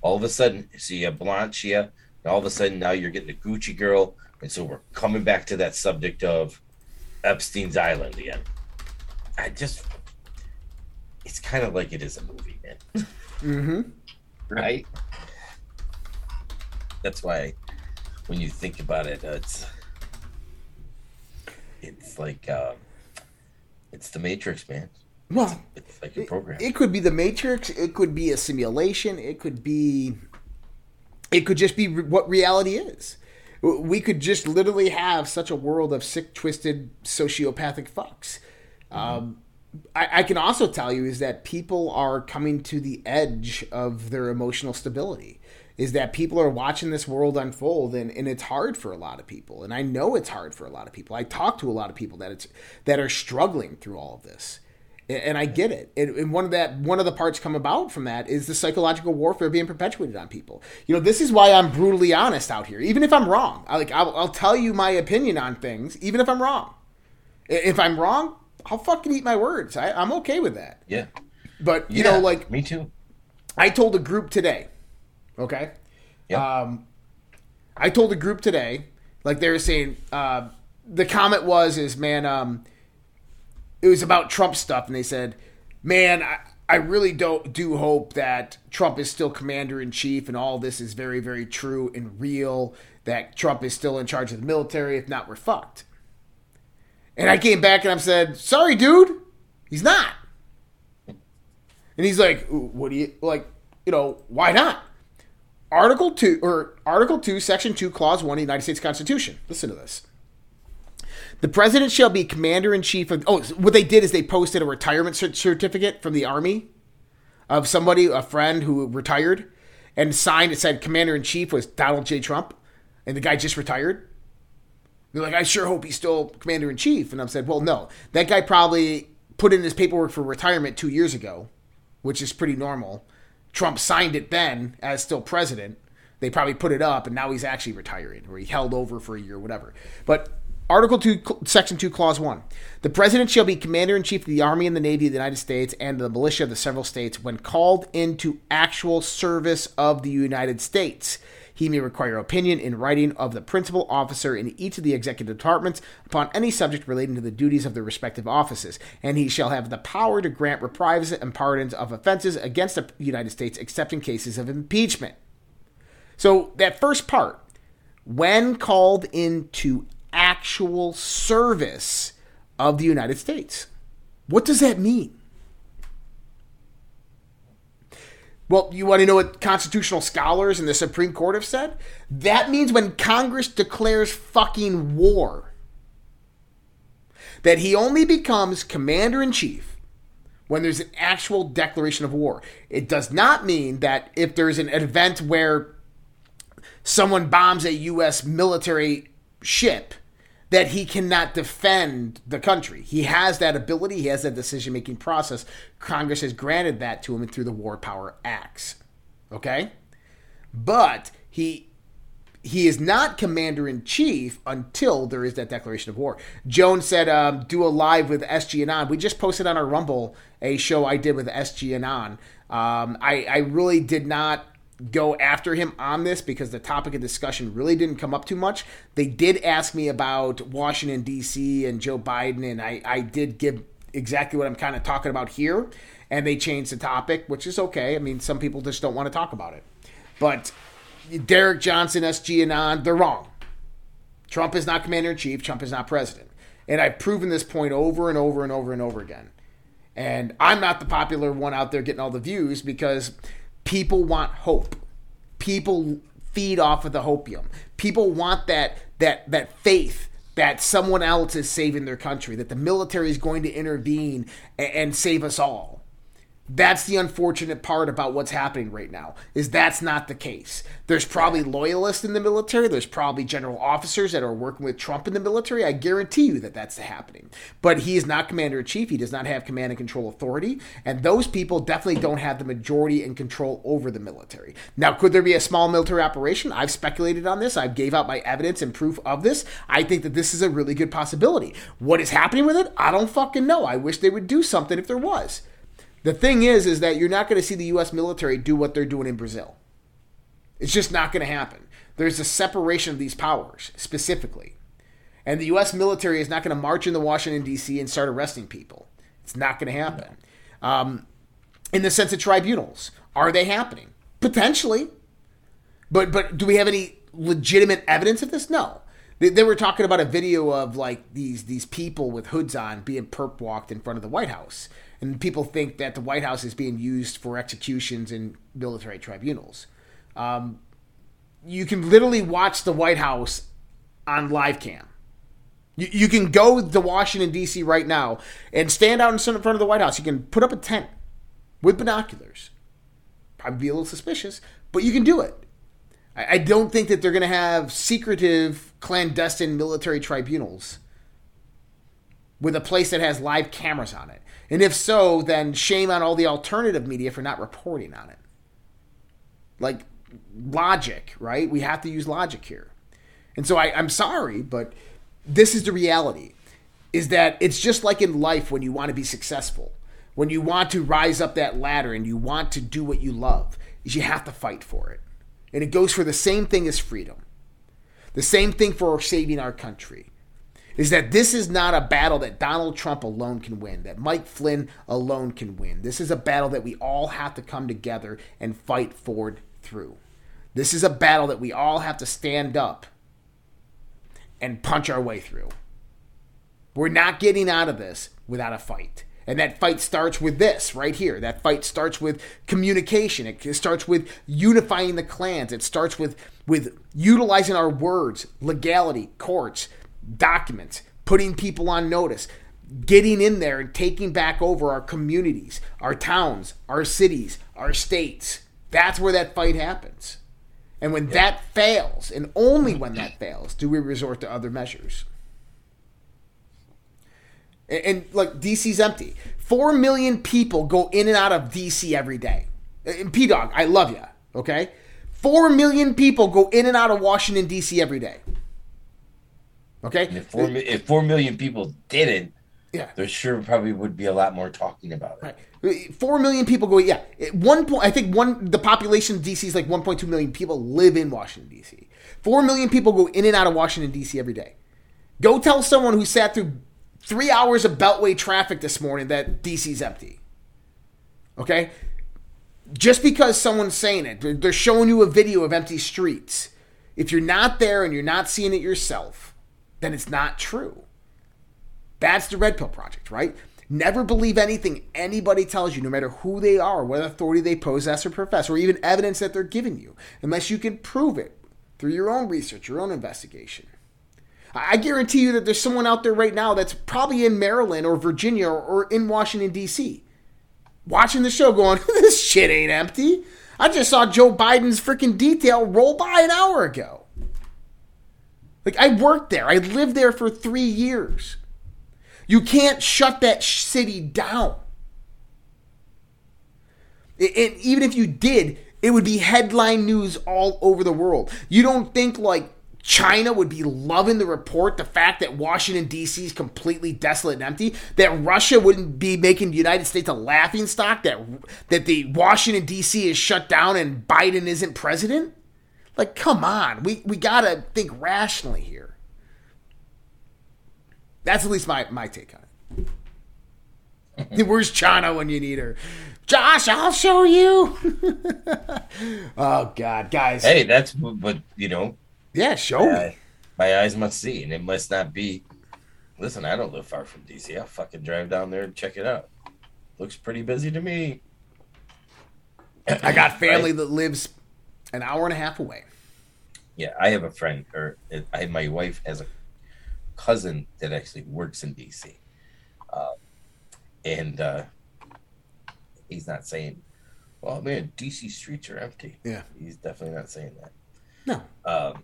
all of a sudden, see a Blanchia, and all of a sudden now you're getting the Gucci girl, and so we're coming back to that subject of Epstein's Island again. I just, it's kind of like it is a movie, man. Mm-hmm. right? That's why when you think about it, it's it's like um, it's the Matrix, man. Well, It's like a program. it could be the Matrix. It could be a simulation. It could be. It could just be re- what reality is. We could just literally have such a world of sick, twisted, sociopathic fucks. Um, I, I can also tell you is that people are coming to the edge of their emotional stability. Is that people are watching this world unfold, and, and it's hard for a lot of people. And I know it's hard for a lot of people. I talk to a lot of people that it's that are struggling through all of this and I get it. And, and one of that, one of the parts come about from that is the psychological warfare being perpetuated on people. You know, this is why I'm brutally honest out here, even if I'm wrong. I, like, I'll, I'll tell you my opinion on things, even if I'm wrong. If I'm wrong, I'll fucking eat my words. I, I'm okay with that. yeah, But you Yeah, know, like me too. I told a group today, okay? Yeah, Um, I told a group today, like they were saying, uh, the comment was, is man, um, it was about Trump stuff, and they said, man, I, I really don't do hope that Trump is still commander in chief and all this is very, very true and real. That Trump is still in charge of the military. If not, we're fucked. And I came back and I said, "Sorry, dude, he's not." And he's like, "What do you like? You know, why not?" Article two or Article two, Section two, Clause one, of the United States Constitution. Listen to this. The president shall be commander in chief of. Oh, what they did is they posted a retirement certificate from the army of somebody, a friend who retired, and signed. It said commander in chief was Donald J. Trump, and the guy just retired. They're like, I sure hope he's still commander in chief. And I'm said, well, no, that guy probably put in his paperwork for retirement two years ago, which is pretty normal. Trump signed it then as still president. They probably put it up, and now he's actually retiring, or he held over for a year, or whatever. But Article 2, Section 2, Clause 1. The President shall be Commander in Chief of the Army and the Navy of the United States and the militia of the several states when called into actual service of the United States. He may require opinion in writing of the principal officer in each of the executive departments upon any subject relating to the duties of their respective offices, and he shall have the power to grant reprisals and pardons of offenses against the United States except in cases of impeachment. So, that first part, when called into actual service of the United States. What does that mean? Well, you want to know what constitutional scholars and the Supreme Court have said? That means when Congress declares fucking war, that he only becomes commander in chief when there's an actual declaration of war. It does not mean that if there's an event where someone bombs a U.S. military ship, that he cannot defend the country. He has that ability, he has that decision making process. Congress has granted that to him through the War Power Acts. Okay? But he he is not commander in chief until there is that declaration of war. Jones said, um, "Do a live with SG Anon." We just posted on our Rumble a show I did with SG Anon. Um, I, I really did not go after him on this because the topic of discussion really didn't come up too much. They did ask me about Washington, D.C. and Joe Biden, and I, I did give exactly what I'm kind of talking about here. And they changed the topic, which is okay. I mean, some people just don't want to talk about it. But Derek Johnson, SG Anon, they're wrong. Trump is not commander in chief, Trump is not president. And I've proven this point over and over and over and over again. And I'm not the popular one out there getting all the views because people want hope. People feed off of the hopium. People want that that that faith that someone else is saving their country, that the military is going to intervene and, and save us all. That's the unfortunate part about what's happening right now. Is that's not the case. There's probably loyalists in the military. There's probably general officers that are working with Trump in the military. I guarantee you that that's happening. But he is not commander in chief. He does not have command and control authority, and those people definitely don't have the majority and control over the military. Now, could there be a small military operation? I've speculated on this. I've gave out my evidence and proof of this. I think that this is a really good possibility. What is happening with it? I don't fucking know. I wish they would do something if there was. The thing is, is that you're not going to see the U.S. military do what they're doing in Brazil. It's just not going to happen. There's a separation of these powers specifically. And the U.S. military is not going to march into Washington, D.C. and start arresting people. It's not going to happen. Um, in the sense of tribunals, are they happening? Potentially. But, but do we have any legitimate evidence of this? No. They, they were talking about a video of like these these people with hoods on being perp walked in front of the White House and people think that the White House is being used for executions in military tribunals. Um, you can literally watch the White House on live cam. You, you can go to Washington, D.C. right now and stand out in front of the White House. You can put up a tent with binoculars. Probably be a little suspicious, but you can do it. I, I don't think that they're going to have secretive, clandestine military tribunals with a place that has live cameras on it. And if so, then shame on all the alternative media for not reporting on it. Like logic, right? We have to use logic here. And so I, I'm sorry, but this is the reality is that it's just like in life when you want to be successful, when you want to rise up that ladder and you want to do what you love, is you have to fight for it. And it goes for the same thing as freedom. The same thing for saving our country. is that this is not a battle that Donald Trump alone can win, that Mike Flynn alone can win. This is a battle that we all have to come together and fight forward through. This is a battle that we all have to stand up and punch our way through. We're not getting out of this without a fight. And that fight starts with this right here. That fight starts with communication. It starts with unifying the clans. It starts with with utilizing our words, legality, courts, documents, putting people on notice, getting in there and taking back over our communities, our towns, our cities, our states. That's where that fight happens. And when that fails, and only when that fails, do we resort to other measures. And, and like DC's empty. Four million people go in and out of DC every day. And P Dog, I love you. Okay, four million people go in and out of Washington D.C. every day. Okay, if four, if four million people didn't, yeah, there sure probably would be a lot more talking about it. Right. Four million people go. Yeah, At one point. I think one. The population of DC is like 1.2 million people live in Washington D.C. Four million people go in and out of Washington D.C. every day. Go tell someone who sat through three hours of Beltway traffic this morning that DC's empty. Okay, just because someone's saying it, they're- showing you a video of empty streets. If you're not there and you're not seeing it yourself, then it's not true. That's the Red Pill Project, right? Never believe anything anybody tells you, no matter who they are, what authority they possess or profess, or even evidence that they're giving you, unless you can prove it through your own research, your own investigation. I guarantee you that there's someone out there right now that's probably in Maryland or Virginia or in Washington, D.C., watching the show going, this shit ain't empty. I just saw Joe Biden's freaking detail roll by an hour ago. Like, I worked there, I lived there for three years. You can't shut that city down. And even if you did, it would be headline news all over the world. You don't think like China would be loving the report, the fact that Washington D.C. is completely desolate and empty, that Russia wouldn't be making the United States a laughing stock, that that the Washington D.C. is shut down and Biden isn't president? Like, come on, we we gotta think rationally here. That's at least my my take on it. Where's China when you need her? Josh, I'll show you. oh God, guys. Hey, that's but, you know. Yeah, show me. uh, my eyes must see, and it must not be. Listen, I don't live far from DC. I'll fucking drive down there and check it out. Looks pretty busy to me. I got family Right? that lives an hour and a half away. Yeah, I have a friend, or uh, I, my wife has a cousin that actually works in DC, uh, and uh, he's not saying, "Well, man, DC streets are empty." Yeah. he's definitely not saying that. No. Um,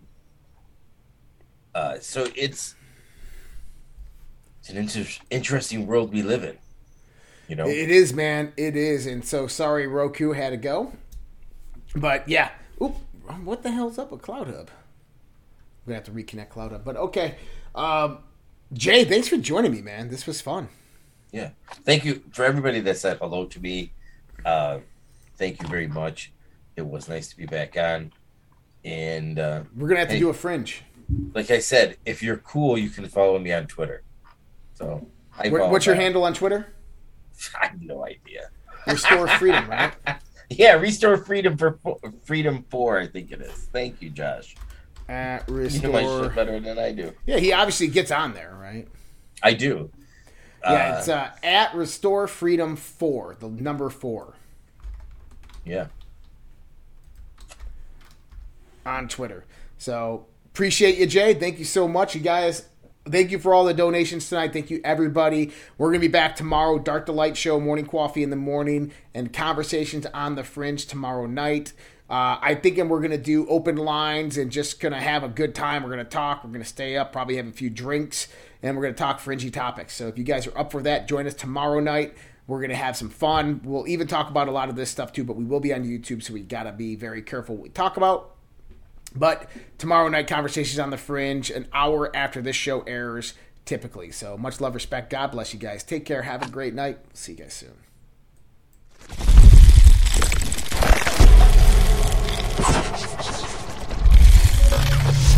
uh, so it's it's an inter- interesting world we live in. You know, It is, man. It is. And so sorry Roku had to go. But yeah. Oop. What the hell's up with Cloud Hub? We're gonna have to reconnect Cloud Hub. But okay. Um, Jay, thanks for joining me, man. This was fun. Yeah. Thank you for everybody that said hello to me. Uh, thank you very much. It was nice to be back on. And uh, We're gonna have to Hey. do a fringe. Like I said, if you're cool, you can follow me on Twitter. So What, what's your handle on Twitter? I have no idea. Restore Freedom, right? Yeah, restore freedom for freedom four. I think it is. Thank you, Josh. At You know my shit Restore. better than I do. Yeah, he obviously gets on there, right? I do. Yeah, Uh, it's uh, at Restore Freedom Four, the number four yeah. on Twitter. So appreciate you, Jay. Thank you so much, you guys. Thank you for all the donations tonight. Thank you, everybody. We're gonna be back tomorrow. Dark to Light show, morning coffee in the morning, and conversations on the fringe tomorrow night. Uh, I think we're gonna do open lines and just gonna have a good time. We're gonna talk. We're gonna stay up, probably have a few drinks, and we're gonna talk fringy topics. So if you guys are up for that, join us tomorrow night. We're gonna have some fun. We'll even talk about a lot of this stuff too, but we will be on YouTube, so we gotta be very careful what we talk about. But tomorrow night, Conversations on the Fringe, an hour after this show airs, typically. So much love, respect. God bless you guys. Take care. Have a great night. See you guys soon.